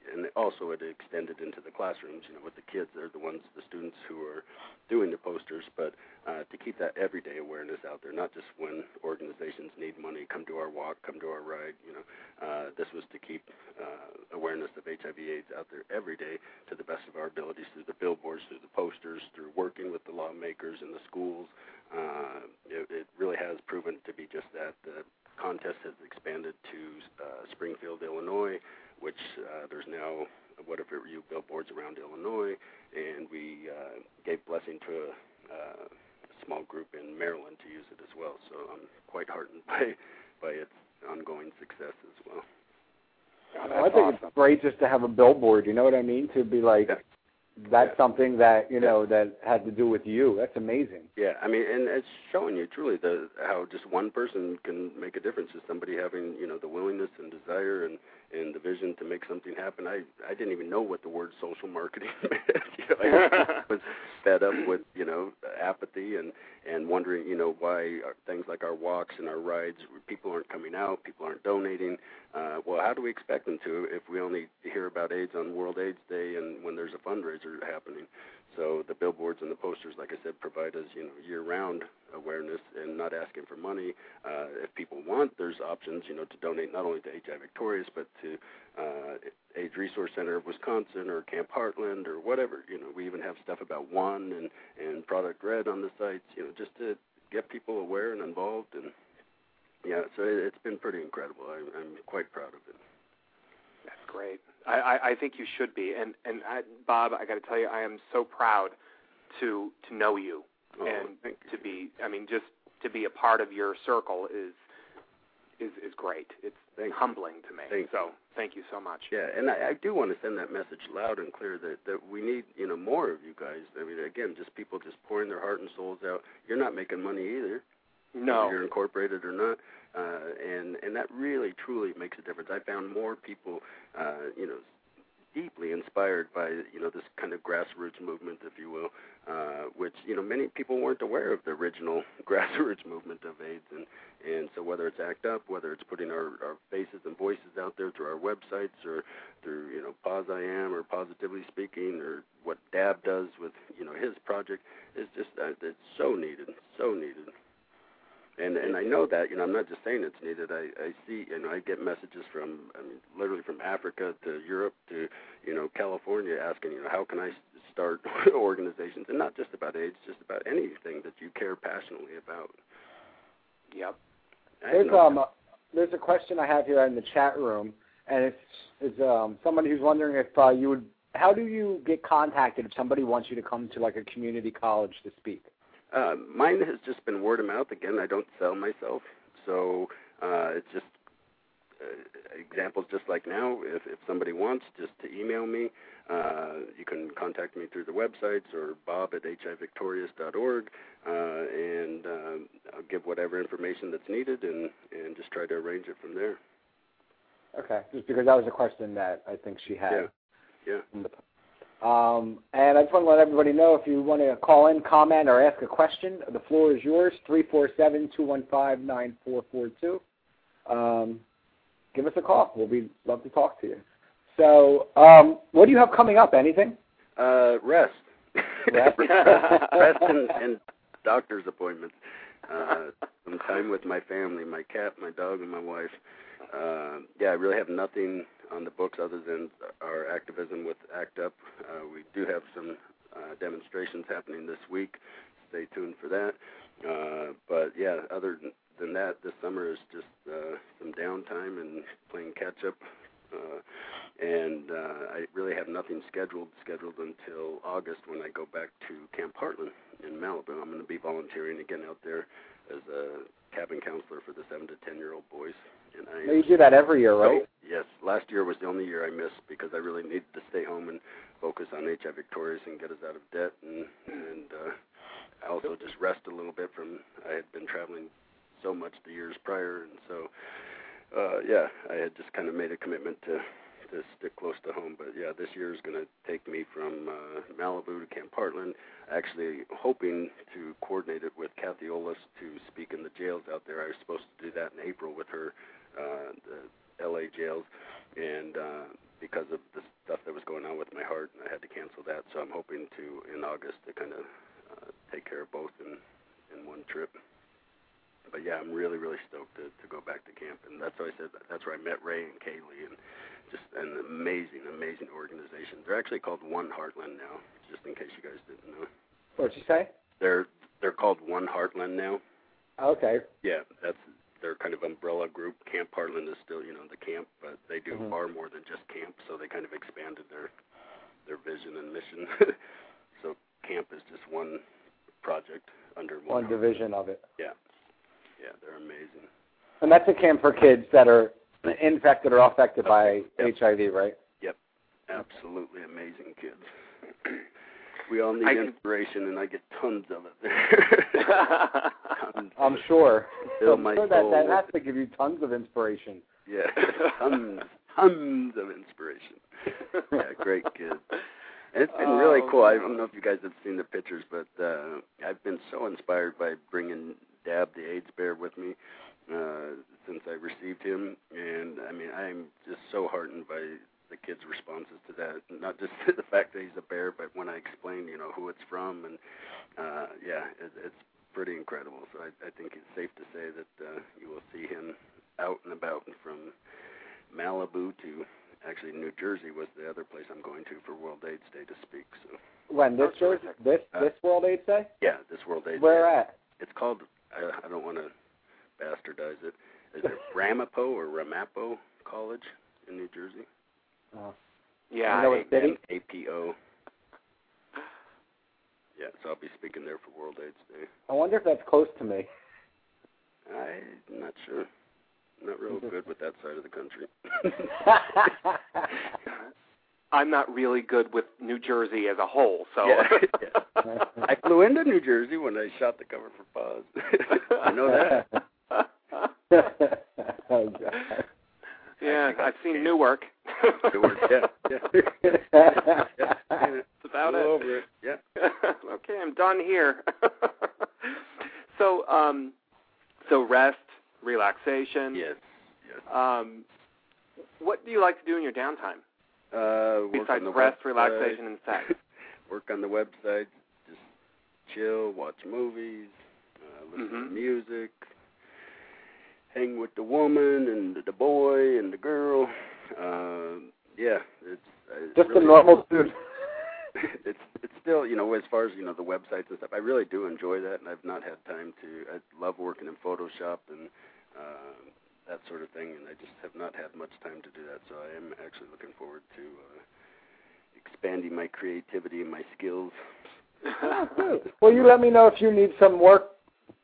S5: and also it extended into the classrooms. You know, with the kids, they're the ones, the students who are doing the posters. But uh, to keep that everyday awareness out there, not just when organizations need money, come to our walk, come to our ride. You know, uh, this was to keep uh, awareness of HIV/AIDS out there every day to the best of our abilities through the billboards, through the posters, through working with the lawmakers in the schools. Uh, it, it really has proven to be just that. The contest has expanded to uh, Springfield, Illinois which uh, there's now what if you billboards around Illinois, and we uh, gave blessing to a, uh, a small group in Maryland to use it as well. So I'm quite heartened (laughs) by by its ongoing success as well.
S2: I think awesome. it's great just to have a billboard. You know what I mean? To be like, yeah that's yeah. something that you know yeah. that had to do with you. That's amazing.
S5: Yeah, I mean, and it's showing you truly the how just one person can make a difference. Is somebody having you know the willingness and desire and and the vision to make something happen. I I didn't even know what the word social marketing (laughs) meant. (laughs) you know, I (laughs) was fed up with you know apathy and and wondering you know why things like our walks and our rides people aren't coming out, people aren't donating. Uh, well, how do we expect them to if we only hear about AIDS on World AIDS Day and when there's a fundraiser happening? So the billboards and the posters, like I said, provide us you know year-round awareness and not asking for money. Uh, if people want, there's options you know to donate not only to HIVictorious but to uh, AIDS Resource Center of Wisconsin or Camp Heartland or whatever. You know, we even have stuff about One and and Product Red on the sites. You know, just to get people aware and involved and yeah, so it, it's been pretty incredible. I'm, I'm quite proud of it.
S3: That's great. I, I, think you should be. And and I, Bob, I got to tell you, I am so proud to to know you
S5: oh,
S3: and
S5: you.
S3: to be. I mean, just to be a part of your circle is is is great. It's
S5: thank
S3: humbling to me.
S5: Thank
S3: so
S5: you.
S3: thank you so much.
S5: Yeah, and I, I do want to send that message loud and clear that that we need you know more of you guys. I mean, again, just people just pouring their heart and souls out. You're not making money either.
S3: No,
S5: whether you're incorporated or not, uh, and and that really truly makes a difference. I found more people, uh, you know, deeply inspired by you know this kind of grassroots movement, if you will, uh, which you know many people weren't aware of the original (laughs) grassroots movement of AIDS, and and so whether it's ACT UP, whether it's putting our, our faces and voices out there through our websites or through you know POZ I AM or Positively Speaking or what Dab does with you know his project is just uh, it's so needed, so needed and and I know that you know I'm not just saying it's needed. I I see you know I get messages from I mean literally from Africa to Europe to you know California asking you know how can I start (laughs) organizations and not just about AIDS, just about anything that you care passionately about.
S3: Yep.
S2: There's um that. there's a question I have here in the chat room, and it's is um somebody who's wondering if uh, you would how do you get contacted if somebody wants you to come to like a community college to speak?
S5: Uh, mine has just been word of mouth. Again, I don't sell myself, so uh, it's just uh, examples just like now. If if somebody wants, just to email me. Uh, you can contact me through the websites or bob at hivictorious.org, uh, and uh, I'll give whatever information that's needed and and just try to arrange it from there.
S2: Okay, just because that was a question that I think she had.
S5: Yeah. Yeah.
S2: Um, and I just want to let everybody know if you want to call in, comment, or ask a question, the floor is yours, 347-215-9442. Um, give us a call. We'll be love to talk to you. So, um, what do you have coming up? Anything?
S5: Uh, rest.
S2: Rest, (laughs)
S5: rest and, and doctor's appointments. Uh, some time with my family, my cat, my dog, and my wife. Uh, yeah, I really have nothing on the books other than our activism with ACT UP. Uh, we do have some uh, demonstrations happening this week. Stay tuned for that. Uh, but yeah, other than that, this summer is just uh, some downtime and playing catch up. Uh, and uh, I really have nothing scheduled scheduled until August when I go back to Camp Heartland in Malibu. I'm going to be volunteering again out there as a cabin counselor for the seven to ten year old boys. And I,
S2: you do that every year, right?
S5: yes. Last year was the only year I missed because I really needed to stay home and focus on HIVictorious and get us out of debt, and and uh, also just rest a little bit from. I had been traveling so much the years prior, and so uh, yeah, I had just kind of made a commitment to to stick close to home. But yeah, this year is going to take me from uh, Malibu to Camp Heartland. Actually, hoping to coordinate it with Kathy Olis to speak in the jails out there. I was supposed to do that in April with her, uh, the LA jails, and uh, because of the stuff that was going on with my heart, I had to cancel that. So I'm hoping to in August to kind of uh, take care of both in in one trip but yeah, I'm really really stoked to to go back to camp, and that's why I said that's where I met Ray and Kaylee, and just an amazing, amazing organization. They're actually called One Heartland now, just in case you guys didn't know.
S2: What'd you say?
S5: They're they're called One Heartland now.
S2: Okay.
S5: Yeah, that's their kind of umbrella group. Camp Heartland is still, you know, the camp, but they do
S2: Mhm.
S5: far more than just camp. So they kind of expanded their their vision and mission. (laughs) so camp is just one project under one,
S2: One division of it.
S5: Yeah, yeah, they're amazing.
S2: And that's a camp for kids that are infected or affected by
S5: Yep.
S2: HIV, right? Yep.
S5: Absolutely amazing kids. (clears throat) we all need
S3: I can-
S5: inspiration, and I get tons of it. tons. (laughs)
S2: I'm sure. (laughs)
S5: Fill
S2: I'm
S5: my
S2: sure that that has to give you tons of inspiration.
S5: Yeah, (laughs) tons, tons of inspiration. Yeah, great kids. And it's been really
S3: Oh,
S5: cool. I don't know if you guys have seen the pictures, but uh I've been so inspired by bringing Dab the AIDS bear with me uh since I received him, and I mean I'm just so heartened by the kids' responses to that. Not just (laughs) the fact that he's a bear, but when I explain, you know, who it's from, and uh yeah, it, it's pretty incredible. So I, I think it's safe to say that uh you will see him out and about from Malibu to actually New Jersey was the other place I'm going to for World AIDS Day to speak. So
S2: When this
S3: That's
S2: year,
S3: terrific.
S2: this
S5: Uh,
S2: this World AIDS Day?
S5: yeah, this World AIDS
S2: Where
S5: Day.
S2: at?
S5: It's called. I, I don't want to bastardize it. Is it (laughs) Ramapo or Ramapo College in New Jersey?
S2: Oh.
S3: yeah,
S2: You know
S3: I-
S2: what?
S5: APO. Yeah, so I'll be speaking there for World AIDS Day.
S2: I wonder if that's close to me.
S5: I'm not sure. Not real good with that side of the country. (laughs)
S3: I'm not really good with New Jersey as a whole, so
S5: Yeah, (laughs) yeah. I flew into New Jersey when I shot the cover for POZ. I know that.
S2: Oh, (laughs) God.
S3: yeah, I've seen Newark.
S5: Newark, yeah, yeah. (laughs) (laughs) yeah.
S3: That's about it.
S5: over it. Yeah.
S3: okay, I'm done here. so, um, so rest, relaxation.
S5: Yes. Yes.
S3: Um, what do you like to do in your downtime
S5: Uh,
S3: besides rest,
S5: website.
S3: relaxation, and sex?
S5: work on the website. Just chill, watch movies, uh, listen to
S3: Mhm.
S5: music, hang with the woman and the boy and the girl. Uh, yeah, it's, uh, it's
S2: Just
S5: really,
S2: a normal (laughs) dude.
S5: it's it's still you know as far as you know the websites and stuff. I really do enjoy that, and I've not had time to. I love working in Photoshop and uh, that sort of thing, and I just have not had much time to do that. So I am actually looking forward to uh, expanding my creativity and my skills. (laughs)
S2: well, you let me know if you need some work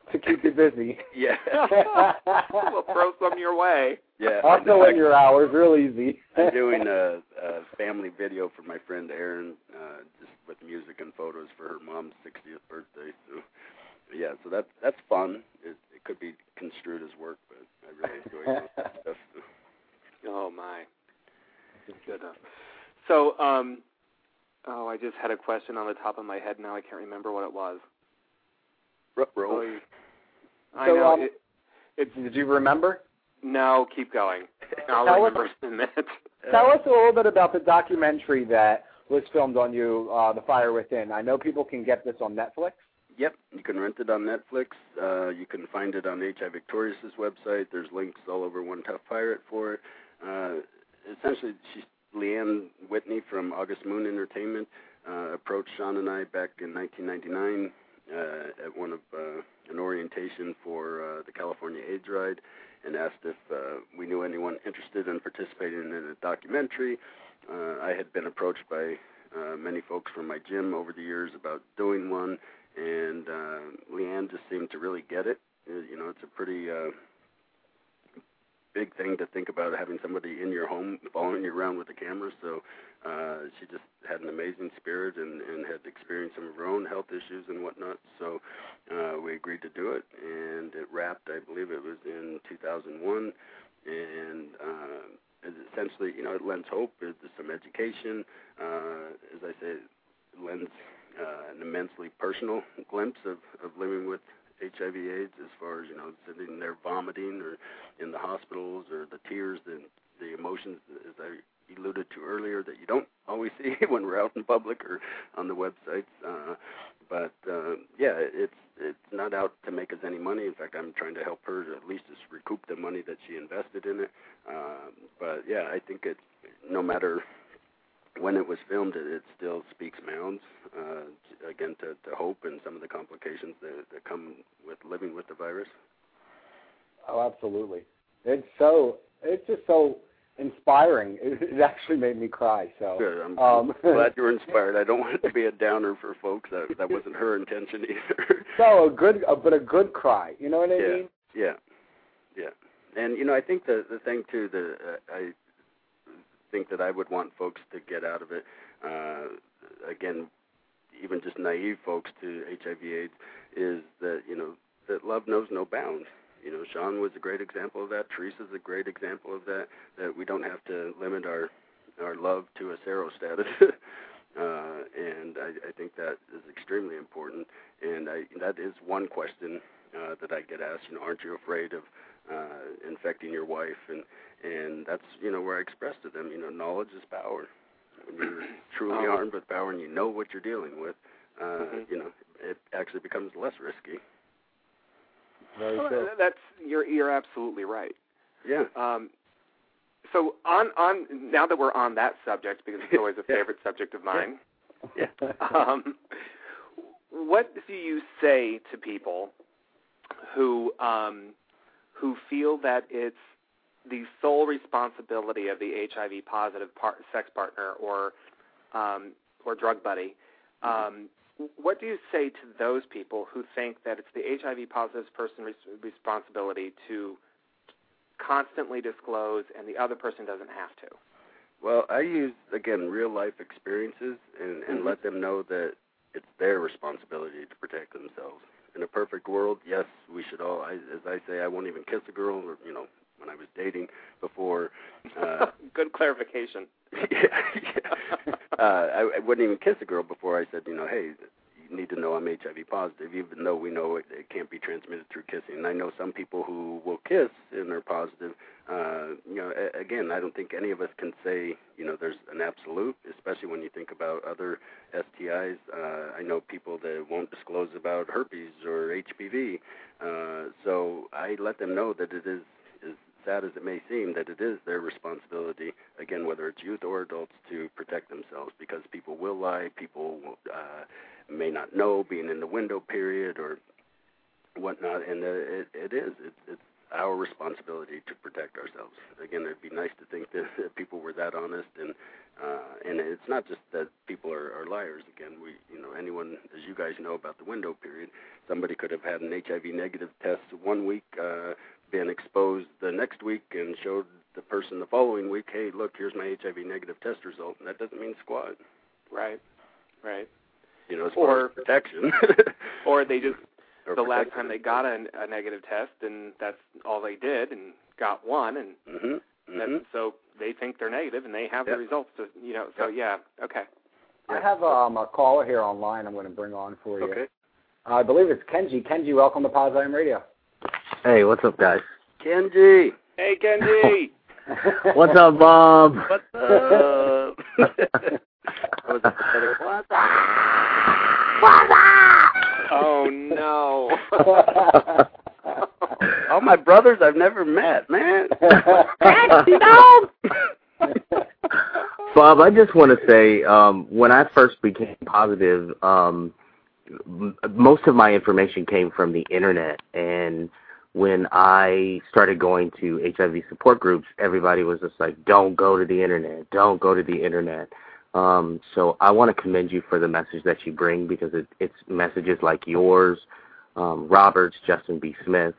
S2: (laughs) to keep you busy. (laughs)
S5: Yeah. (laughs)
S3: we'll throw some your way.
S5: yeah.
S2: I'll fill in your hours real easy.
S5: I'm doing a, a family video for my friend Erin, uh, just with music and photos for her mom's 60th birthday. So, yeah, so that's that's fun. It, it could be construed as work, but I really enjoy doing that stuff. So.
S3: Oh my. Good. enough. So, um, oh, I just had a question on the top of my head. Now I can't remember what it was.
S5: Ruh-roh.
S3: Oh, I
S2: So,
S3: know.
S2: um,
S3: it, it's
S2: Did you remember?
S3: no. Keep going. (laughs) I'll
S2: Tell us-
S3: remember in a minute. (laughs)
S2: Tell us a little bit about the documentary that was filmed on you, uh, The Fire Within. I know people can get this on Netflix.
S5: Yep, you can rent it on Netflix. Uh, you can find it on HIVictorious's website. There's links all over One Tough Pirate for it. Uh, essentially, she's Leanne Whitney from August Moon Entertainment uh, approached Sean and I back in 1999 uh, at one of uh, an orientation for uh, the California AIDS Ride, and asked if uh, we knew anyone interested in participating in a documentary. Uh, I had been approached by uh, many folks from my gym over the years about doing one and uh, Leanne just seemed to really get it. Uh, You know, it's a pretty uh, big thing to think about having somebody in your home following you around with a camera. So uh, she just had an amazing spirit and, and had experienced some of her own health issues and whatnot. So uh, we agreed to do it, and it wrapped. I believe it was in 2001, and. Uh, essentially, you know, it lends hope. There's some education. Uh, as I say, it lends uh, an immensely personal glimpse of, of living with HIV/AIDS, as far as you know, sitting there vomiting or in the hospitals, or the tears, the the emotions, as I alluded to earlier, that you don't always (laughs) see when we're out in public or on the websites. Uh, but uh, yeah, it's it's not out to make us any money. In fact, I'm trying to help her to at least just recoup the money that she invested in it. Uh, but yeah, I think it no matter when it was filmed, it, it still speaks mounds uh, again to, to hope and some of the complications that, that come with living with the virus.
S2: Oh, absolutely. It's so it's just so inspiring. (laughs) It, it actually made me cry. So
S5: Good. I'm
S2: um, (laughs)
S5: glad you're (laughs) inspired. I don't want it to be a downer for folks. That that wasn't her intention either.
S2: so a good, uh, but a good cry. You know what I
S5: yeah,
S2: mean?
S5: yeah, yeah. And you know, I think the the thing too that uh, I think that I would want folks to get out of it, uh, again, even just naive folks to HIV/AIDS, is that you know that love knows no bounds. You know, Sean was a great example of that. Teresa's a great example of that. That we don't have to limit our our love to a sero status. (laughs) uh, and I, I think that is extremely important. And I, that is one question uh, that I get asked. You know, aren't you afraid of uh, infecting your wife? And and that's you know where I express to them. You know, knowledge is power. When you're (clears throat) truly armed with power and you know what you're dealing with, uh,
S3: Mhm.
S5: you know, it actually becomes less risky.
S3: Well, that's you're you're absolutely right.
S5: Yeah.
S3: Um, so on on now that we're on that subject because it's always a (laughs)
S5: Yeah.
S3: favorite subject of mine. (laughs)
S5: Yeah.
S3: Um, what do you say to people who um, who feel that it's the sole responsibility of the HIV positive par- sex partner or um, or drug buddy? Um, what do you say to those people who think that it's the HIV positive person's res- responsibility to constantly disclose and the other person doesn't have to?
S5: Well, I use again real life experiences and and
S3: Mhm.
S5: let them know that it's their responsibility to protect themselves. In a perfect world, yes, we should all. I, as I say, I won't even kiss a girl, or you know, when I was dating before. Uh, (laughs)
S3: Good clarification. (laughs)
S5: yeah, yeah. Uh, I, I wouldn't even kiss a girl before I said, you know, hey, you need to know I'm HIV positive, even though we know it, it can't be transmitted through kissing. And I know some people who will kiss and are positive. Uh, you know, a, again, I don't think any of us can say, you know, there's an absolute, especially when you think about other STIs. Uh, I know people that won't disclose about herpes or HPV. Uh, so I let them know that it is sad as it may seem, that it is their responsibility, again, whether it's youth or adults, to protect themselves because people will lie, people uh, may not know, being in the window period or whatnot, and uh, it, it is. It's, it's our responsibility to protect ourselves. Again, it'd be nice to think that, (laughs) that people were that honest, and uh, and it's not just that people are, are liars. Again, we, you know, anyone, as you guys know about the window period, somebody could have had an HIV negative test one week, uh, been exposed the next week, and showed the person the following week, hey, look, here's my HIV negative test result, and that doesn't mean squat.
S3: Right. Right.
S5: You know, as far
S3: Or-
S5: as protection. (laughs)
S3: Or they just
S5: Or
S3: the last time they got a, a negative test and that's all they did and got one and
S5: Mhm.
S3: that,
S5: Mhm.
S3: so they think they're negative and they have
S5: Yep.
S3: the results to you know so yeah okay
S2: I have um, a caller here online. I'm going to bring on for you.
S5: Okay.
S2: I believe it's Kenji. Kenji, welcome to Positive Radio.
S6: Hey, what's up, guys?
S5: Kenji.
S3: hey Kenji (laughs)
S6: What's up, Bob?
S5: What's up? that was a pathetic what's
S3: oh no (laughs)
S5: All my brothers I've never met, man.
S6: Bob, I just want to say, um, when I first became positive, um, m- most of my information came from the internet, and when I started going to HIV support groups, everybody was just like, "Don't go to the internet. Don't go to the internet." Um, so I want to commend you for the message that you bring because it, it's messages like yours, um, Roberts, Justin B. Smith,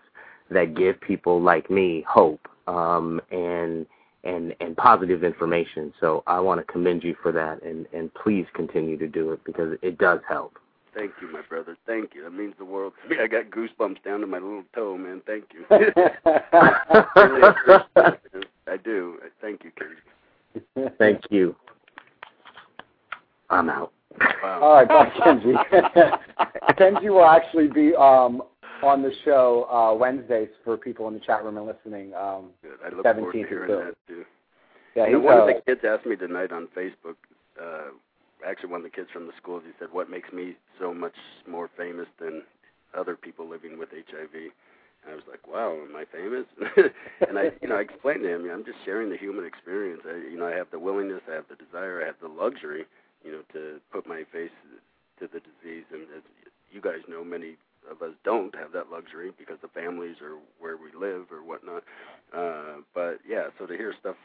S6: that give people like me hope. um, and and and positive information. So I want to commend you for that, and and please continue to do it because it does help.
S5: Thank you, my brother. Thank you. That means the world to me. I got goosebumps down to my little toe, man. Thank you. (laughs) I do. Thank you, Kenji.
S6: Thank you. I'm out.
S5: Wow.
S2: All right, bye, Kenji. (laughs) Kenji will actually be um, on the show uh, Wednesdays for people in the chat room and listening. Um,
S5: Good. I look forward to
S2: 17th
S5: hearing
S2: too.
S5: that too.
S2: yeah,
S5: You know, one
S2: uh,
S5: of the kids asked me tonight on Facebook. Uh, actually, one of the kids from the schools. He said, "What makes me so much more famous than other people living with HIV?" And I was like, "Wow, am I famous?" (laughs) and I, you know, I explained to him, I'm just sharing the human experience. I, you know, I have the willingness, I have the desire, I have the luxury, you know, to put my face to the disease. And as you guys know, many of us don't have that luxury because the families are where we live or whatnot. Uh, but yeah, so to hear stuff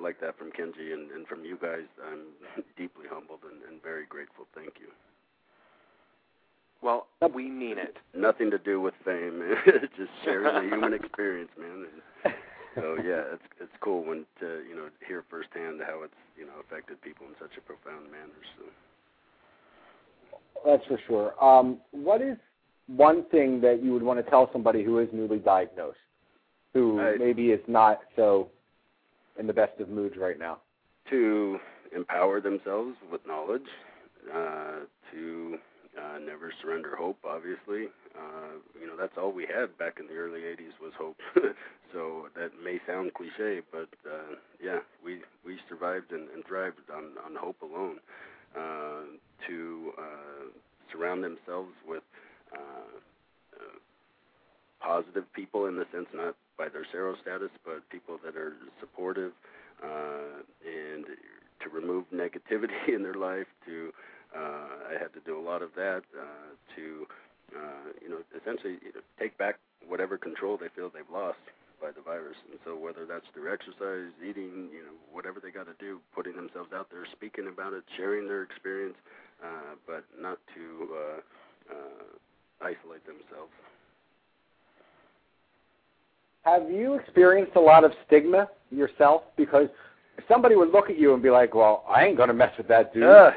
S5: like that from Kenji and, and from you guys, I'm (laughs) deeply humbled and, and very grateful. Thank you.
S3: Well, we mean it.
S5: Nothing to do with fame, (laughs) just sharing the human (laughs) experience, man. And so yeah, it's it's cool when to you know hear firsthand how it's you know affected people in such a profound manner. So
S2: That's for sure. Um, what is one thing that you would want to tell somebody who is newly diagnosed, who
S5: I-
S2: maybe is not so in the best of moods right now?
S5: to empower themselves with knowledge, uh, to uh, never surrender hope. Obviously, uh, you know that's all we had back in the early '80s was hope. (laughs) so that may sound cliche, but uh, yeah, we we survived and, and thrived on on hope alone. Uh, to uh, surround themselves with uh, uh, positive people in the sense not by their sero status, but people that are supportive uh, and to remove negativity (laughs) in their life. To uh, I had to do a lot of that uh, to uh, you know essentially you know, take back whatever control they feel they've lost by the virus. And so whether that's through exercise, eating, you know, whatever they got to do, putting themselves out there, speaking about it, sharing their experience, uh, but not to uh, uh, isolate themselves.
S2: Have you experienced a lot of stigma yourself? Because somebody would look at you and be like, "Well, I ain't gonna mess with that dude."
S5: Uh,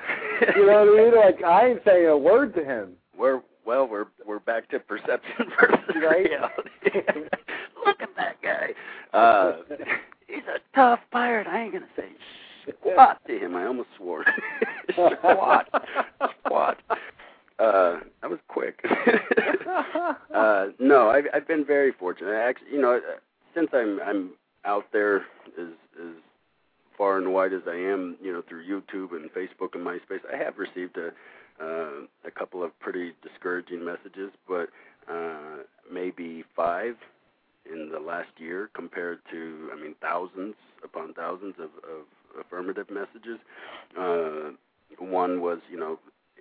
S2: you know what I mean? Like I ain't saying a word to him.
S5: we're well, we're we're back to perception (laughs) versus
S2: Right.
S5: reality. (laughs) Look at that guy. Uh, he's a tough pirate. I ain't gonna say (laughs) squat to him. I almost swore. squat, squat. Uh, that was quick. (laughs) uh, no, I've I've been very fortunate. I actually, you know, uh, since I'm I'm out there as as far and wide as I am, you know, through YouTube and Facebook and MySpace, I have received a uh, a couple of pretty discouraging messages, but uh, maybe five in the last year compared to, I mean, thousands upon thousands of, of affirmative messages. Uh, one was, you know,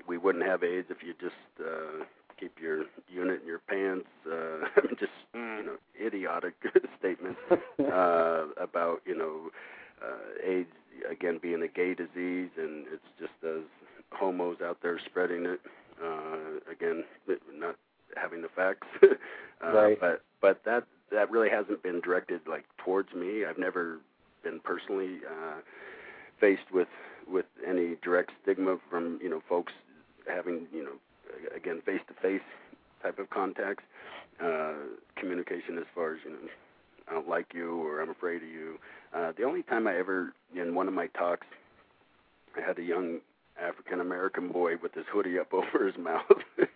S5: we wouldn't have AIDS if you just uh, keep your unit in your pants. Uh, (laughs) just, you know, idiotic (laughs) statements uh, about, you know, uh, AIDS again being a gay disease, and it's just as homos out there spreading it. Uh, again, not having the facts, (laughs) uh,
S2: Right.
S5: but but that that really hasn't been directed like towards me. I've never been personally uh, faced with with any direct stigma from you know folks having you know again face to face type of contacts. Uh, communication as far as you know I don't like you or I'm afraid of you. Uh, the only time I ever, in one of my talks, I had a young African American boy with his hoodie up (laughs) over his mouth (laughs)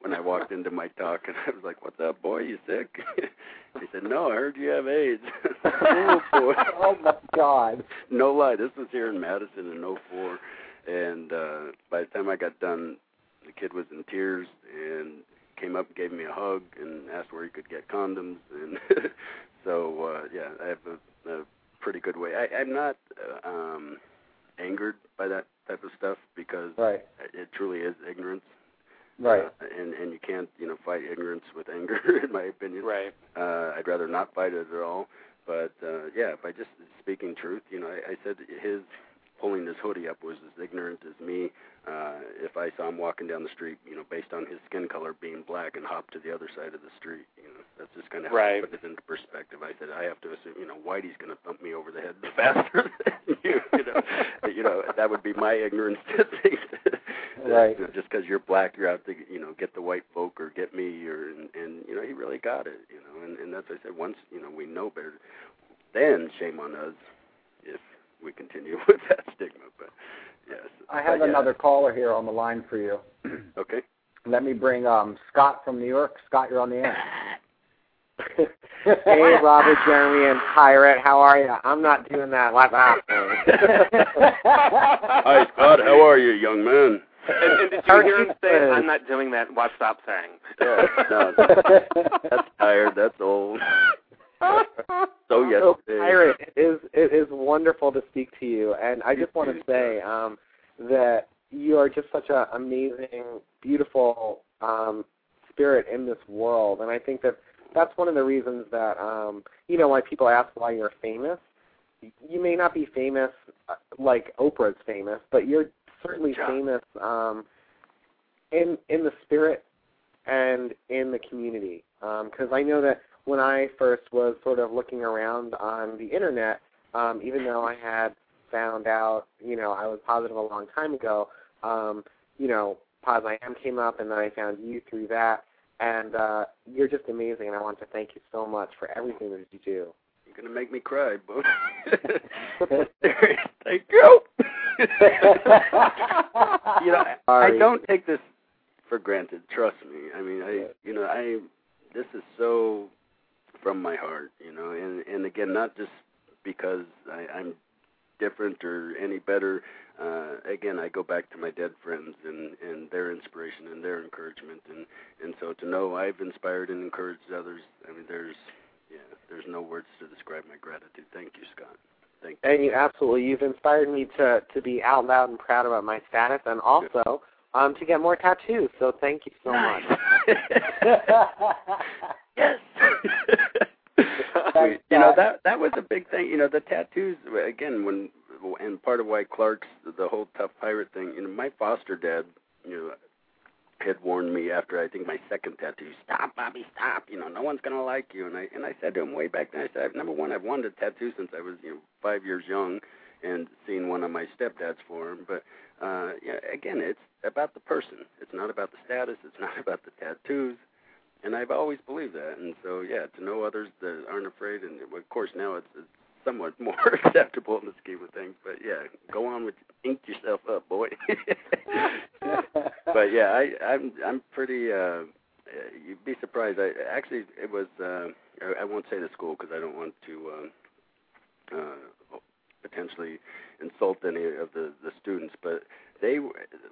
S5: when I walked into my talk, and I was like, "What's up, boy? You sick?" (laughs) he said, "No, I heard you have AIDS." oh boy!
S2: oh my God!
S5: no lie, this was here in Madison in '04, and uh, by the time I got done, the kid was in tears and came up and gave me a hug and asked where he could get condoms, and (laughs) so uh, yeah, I have a, a pretty good way. I, I'm not uh, um, angered by that type of stuff because
S2: Right,
S5: it truly is ignorance,
S2: right.
S5: uh, and and you can't you know fight ignorance with anger, (laughs) in my opinion.
S3: Right.
S5: Uh, I'd rather not fight it at all. But uh, yeah, by just speaking truth, you know, I, I said his pulling his hoodie up was as ignorant as me. Uh, if I saw him walking down the street, you know, based on his skin color being black and hop to the other side of the street, you know, that's just kind of
S3: right.
S5: put it into perspective. I said I have to assume, you know, Whitey's going to thump me over the head (laughs) faster than you. You know, you know that would be my ignorance to think. That,
S2: right.
S5: You know, just because you're black, you're out to you know get the white folk or get me, or and, and you know he really got it. You know, and and that's what I said. Once you know we know better, then shame on us if we continue (laughs) with that stigma. But yes,
S2: I have
S5: but, yeah.
S2: another caller here on the line for you. (clears throat)
S5: okay.
S2: Let me bring um Scott from New York. Scott, you're on the air. (laughs)
S7: hey, Robert, Jeremy, and Pirate, how are you? I'm not doing that. What's up?
S5: Hi, Scott. How are you, young man?
S3: And, and did you hear him say, "I'm not doing that"? Watch, stop saying.
S5: Yeah, no, (laughs) that's tired. That's old. (laughs) so yes,
S7: So, Pirate, it is it is wonderful to speak to you, and I just want to say um, that you are just such an amazing, beautiful um, spirit in this world, and I think that that's one of the reasons that um, you know why people ask why you're famous. You may not be famous uh, like Oprah's famous, but you're certainly
S5: Yeah.
S7: famous um, in in the spirit and in the community. Because I know that when I first was sort of looking around on the internet, um, even though I had found out, you know, I was positive a long time ago, um, you know, POZ I AM came up, and then I found you through that. And uh, you're just amazing, and I want to thank you so much for everything that you do.
S5: You're gonna make me cry, bro. (laughs) (laughs) Thank you. (laughs) you know, I, I don't take this for granted. Trust me. I mean, I, you know, I. This is so from my heart, you know, and and again, not just because I, I'm different or any better. Uh, again, I go back to my dead friends and and their inspiration and their encouragement, and and so to know I've inspired and encouraged others. I mean, there's yeah, there's no words to describe my gratitude. Thank you, Scott. Thank you.
S7: And you absolutely, you've inspired me to to be out loud and proud about my status, and also um, to get more tattoos. So thank you so much. (laughs) (laughs)
S5: yes. (laughs) We- you know that that was a big thing. You know the tattoos again when and part of why Clark's the whole tough pirate thing. You know my foster dad, you know, had warned me after I think my second tattoo, stop, Bobby, stop. You know no one's gonna like you. And I and I said to him way back then, I said number one, I've wanted a tattoo since I was you know five years young, and seen one of my stepdads for him. But uh, yeah, again, it's about the person. It's not about the status. It's not (laughs) about the tattoos. And I've always believed that. And so, yeah, to know others that aren't afraid, and of course now it's, it's somewhat (laughs) more acceptable in the scheme of things. But yeah, go on with ink yourself up, boy. (laughs) but yeah, I, I'm I'm pretty. Uh, uh, you'd be surprised. I actually it was. Uh, I, I won't say the school because I don't want to. Uh, uh, potentially insult any of the the students but they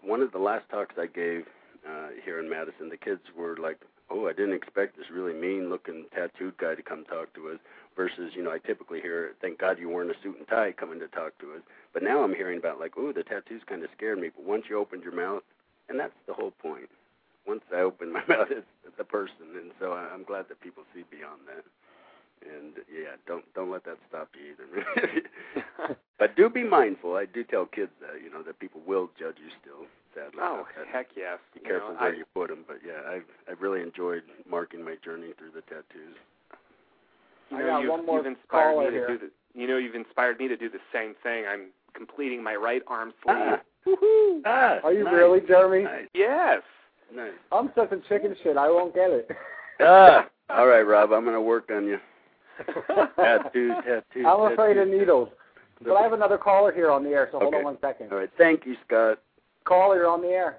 S5: one of the last talks I gave uh here in Madison the kids were like oh I didn't expect this really mean looking tattooed guy to come talk to us versus you know I typically hear thank God you weren't a suit and tie coming to talk to us but now I'm hearing about like oh the tattoos kind of scared me but once you opened your mouth and that's the whole point once I open my (laughs) mouth it's the person and so I'm glad that people see beyond that and yeah, don't don't let that stop you either. (laughs) but do be mindful. I do tell kids that you know that people will judge you still. Sadly,
S3: Oh,
S5: That-
S3: heck yes.
S5: Be
S3: You
S5: careful
S3: know,
S5: where
S3: I,
S5: you put them. But yeah, I've I've really enjoyed marking my journey through the tattoos.
S3: you
S2: I
S3: know,
S2: got
S3: you've,
S2: one more
S3: you've inspired
S2: caller
S3: me to
S2: here.
S3: do the, You know, you've inspired me to do the same thing. I'm completing my right arm sleeve.
S5: Ah, woohoo! Ah,
S2: Are you
S5: nice,
S2: really, Jeremy?
S5: Nice,
S3: Yes.
S5: nice.
S2: I'm such a chicken shit. I won't get it.
S5: Ah, all right, Rob. I'm gonna work on you. (laughs) Tattoos, tattoos.
S2: I'm afraid of needles. But I have another caller here on the air, so hold on one second.
S5: All right, thank you, Scott.
S2: Caller, you're on the air.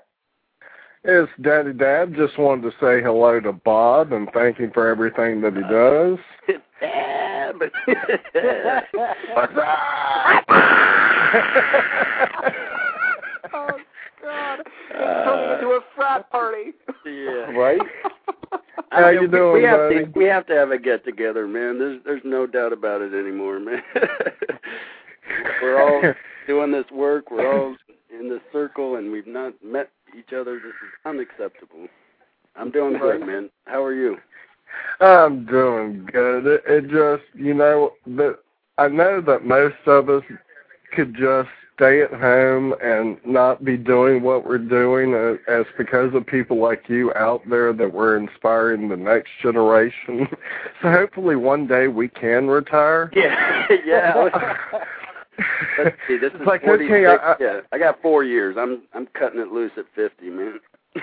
S8: It's Daddy Dad. Just wanted to say hello to Bob and thank him for everything that he uh, does.
S5: Dab.
S8: What's (laughs) up?
S3: oh God! It's turning into a frat party. (laughs)
S5: yeah.
S8: right?
S5: I
S8: How
S5: mean,
S8: you
S5: we-
S8: doing,
S5: we have
S8: buddy?
S5: To, we have to have a get together, man. There's there's no doubt about it anymore, man. (laughs) we're all doing this work. We're all in this circle, and we've not met each other. This is unacceptable. I'm doing good, man. How are you?
S8: I'm doing good. It, it just, you know, that I know that most of us could just stay at home and not be doing what we're doing uh, as because of people like you out there that we're inspiring the next generation. (laughs) so hopefully one day we can retire.
S5: Yeah, (laughs) yeah. (laughs) Let's (laughs) see, this is
S8: Like,
S5: 46.
S8: okay, I-
S5: yeah, I got four years. I'm I'm cutting it loose at 50, man. (laughs)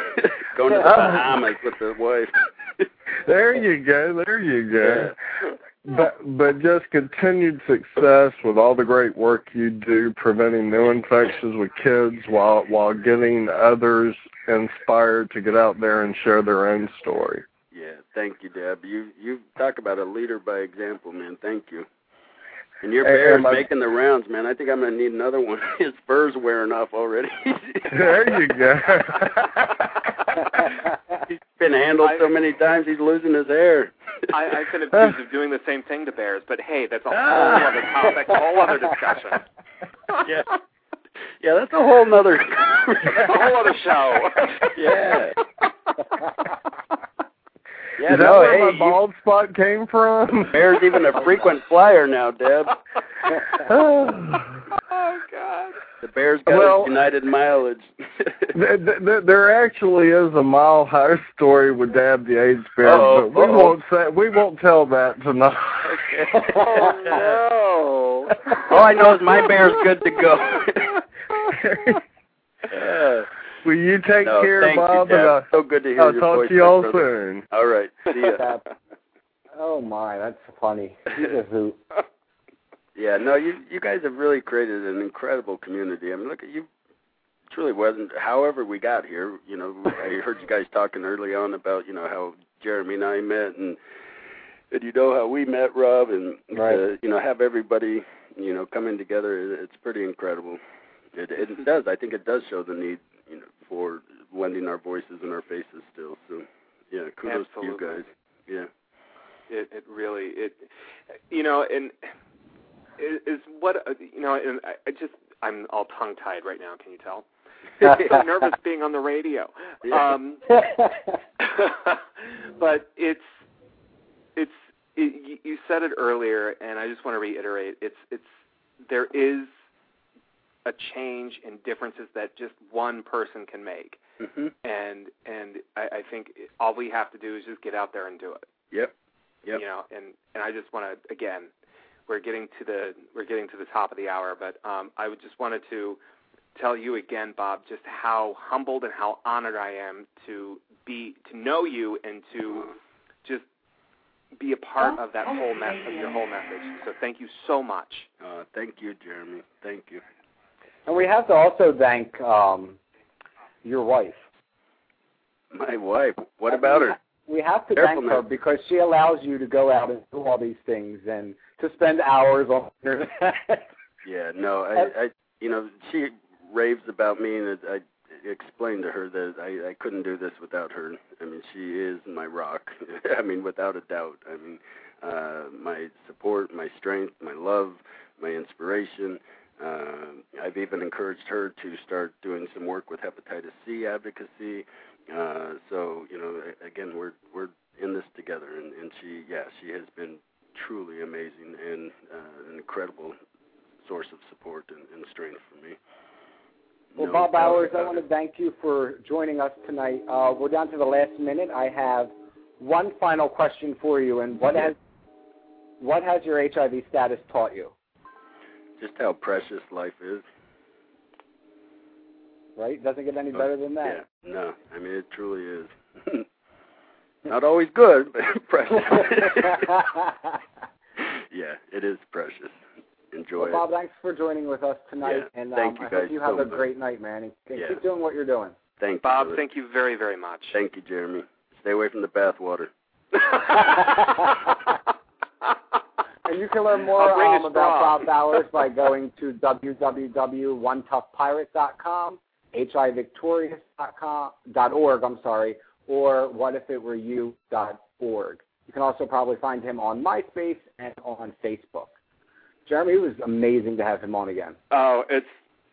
S5: Going to the uh-huh. Bahamas with the wife. (laughs)
S8: There you go. There you go.
S5: Yeah.
S8: But but just continued success with all the great work you do preventing new infections with kids while while getting others inspired to get out there and share their own story.
S5: Yeah, thank you, Dab. You you talk about a leader by example, man. Thank you. And your
S8: Hey,
S5: bear's
S8: and
S5: making the rounds, man. I think I'm gonna need another one. (laughs) His fur's wearing off already. (laughs)
S8: There you go. (laughs)
S5: he's been handled so many times, he's losing his hair.
S3: I, I've been accused of doing the same thing to bears, but hey, that's a whole
S5: Ah.
S3: other topic, a whole other discussion.
S5: yeah. Yeah, that's a whole nother
S3: a whole other show.
S5: Yeah. Yeah,
S8: Is that
S5: no,
S8: where
S5: hey,
S8: my
S5: you-
S8: bald spot came from? (laughs)
S5: Bear's even a frequent flyer now, Dab. (laughs)
S3: oh God.
S5: The Bear's got
S8: Well-
S5: United mileage. (laughs)
S8: There, there, there actually is a mile high story with Dab the AIDS bear,
S5: Uh-oh,
S8: but we
S5: uh-oh.
S8: won't say we won't tell that tonight.
S5: oh no! All I know is my bear's good to go. Yeah.
S8: Will you take
S5: No,
S8: care,
S5: thank
S8: Bob?
S5: you,
S8: and
S5: Dab.
S8: I'll,
S5: so good to hear
S8: I'll
S5: your
S8: talk
S5: voice,
S8: to y'all
S5: brother.
S8: soon.
S5: All right, see ya. (laughs)
S2: oh my, that's funny. He's a hoot. (laughs)
S5: Yeah, no, you you guys have really created an incredible community. I mean, look at you. Truly wasn't. However, we got here. You know, I heard you guys talking early on about you know how Jeremy and I met, and and you know how we met, Rob, and
S2: Right.
S5: to, you know have everybody you know coming together. It's pretty incredible. It it does. I think it does show the need you know for lending our voices and our faces still. So yeah, kudos to you guys. Yeah.
S3: It it really it you know and is what you know and I, I just I'm all tongue tied right now. Can you tell? (laughs) So nervous being on the radio.
S5: Yeah.
S3: Um, (laughs) but it's it's it, you said it earlier, and I just want to reiterate. It's it's there is a change in differences that just one person can make,
S5: hmm
S3: and and I, I think all we have to do is just get out there and do it.
S5: Yep. Yep.
S3: You know, and and I just want to again, we're getting to the we're getting to the top of the hour, but um, I would just wanted to tell you again, Bob, just how humbled and how honored I am to be to know you and to just be a part of that whole mess of your whole message. So thank you so much.
S5: Uh, thank you, Jeremy. Thank you.
S2: And we have to also thank um, your wife.
S5: My wife. What about her?
S2: We have to
S5: Careful
S2: thank her
S5: now.
S2: because she allows you to go out and do all these things and to spend hours on (laughs) the internet.
S5: Yeah, no, I, I, you know, she raves about me, and I explained to her that I, I couldn't do this without her. I mean, she is my rock. (laughs) I mean, without a doubt. I mean, uh, my support, my strength, my love, my inspiration. Uh, I've even encouraged her to start doing some work with hepatitis C advocacy. Uh, so, you know, again, we're we're in this together, and, and she, yeah, she has been truly amazing and uh, an incredible source of support and, and strength for me.
S2: Well,
S5: No
S2: Bob Bowers, I want to thank you for joining us tonight. Uh, we're down to the last minute. I have one final question for you, and what has what has your HIV status taught you?
S5: Just how precious life is.
S2: Right? Doesn't get any better than that.
S5: Yeah, no, I mean it truly is. (laughs) Not always good, but (laughs) precious. (laughs) yeah, it is precious. Enjoy
S2: well, Bob,
S5: it.
S2: thanks for joining with us tonight,
S5: Yeah,
S2: and
S5: thank
S2: um,
S5: you
S2: I hope
S5: guys
S2: you have
S5: so
S2: a
S5: much.
S2: great night, man. And and
S5: Yeah.
S2: keep doing what you're doing.
S5: Thank you.
S3: Bob,
S5: brother.
S3: thank you very, very much.
S5: Thank you, Jeremy. Stay away from the bathwater.
S2: And you can learn more
S3: I'll bring a
S2: um, about. Bob Bowers by going to www.onetoughpirate.com, hivictorious.com, dot .org, I'm sorry, or whatifitwereyou.org. You can also probably find him on MySpace and on Facebook. Jeremy, it was amazing to have him on again.
S3: Oh, it's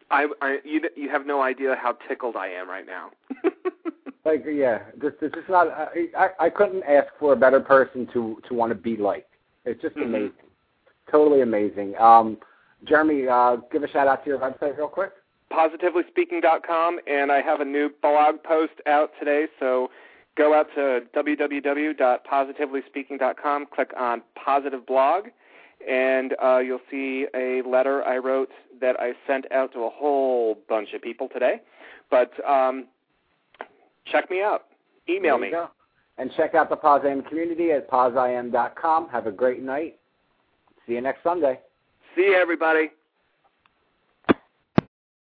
S3: I, I you you have no idea how tickled I am right now. (laughs)
S2: Like, yeah, this this is not. I, I I couldn't ask for a better person to to want to be like. It's just
S3: Mhm.
S2: amazing, totally amazing. Um, Jeremy, uh, give a shout out to your website real quick.
S3: PositivelySpeaking.com, and I have a new blog post out today. So go out to www.positivelyspeaking.com, click on Positive Blog, and uh, you'll see a letter I wrote that I sent out to a whole bunch of people today. But um, check me out. Email me.
S2: Go. And check out the POSIM community at posim.com. Have a great night. See you next Sunday.
S3: See you, everybody.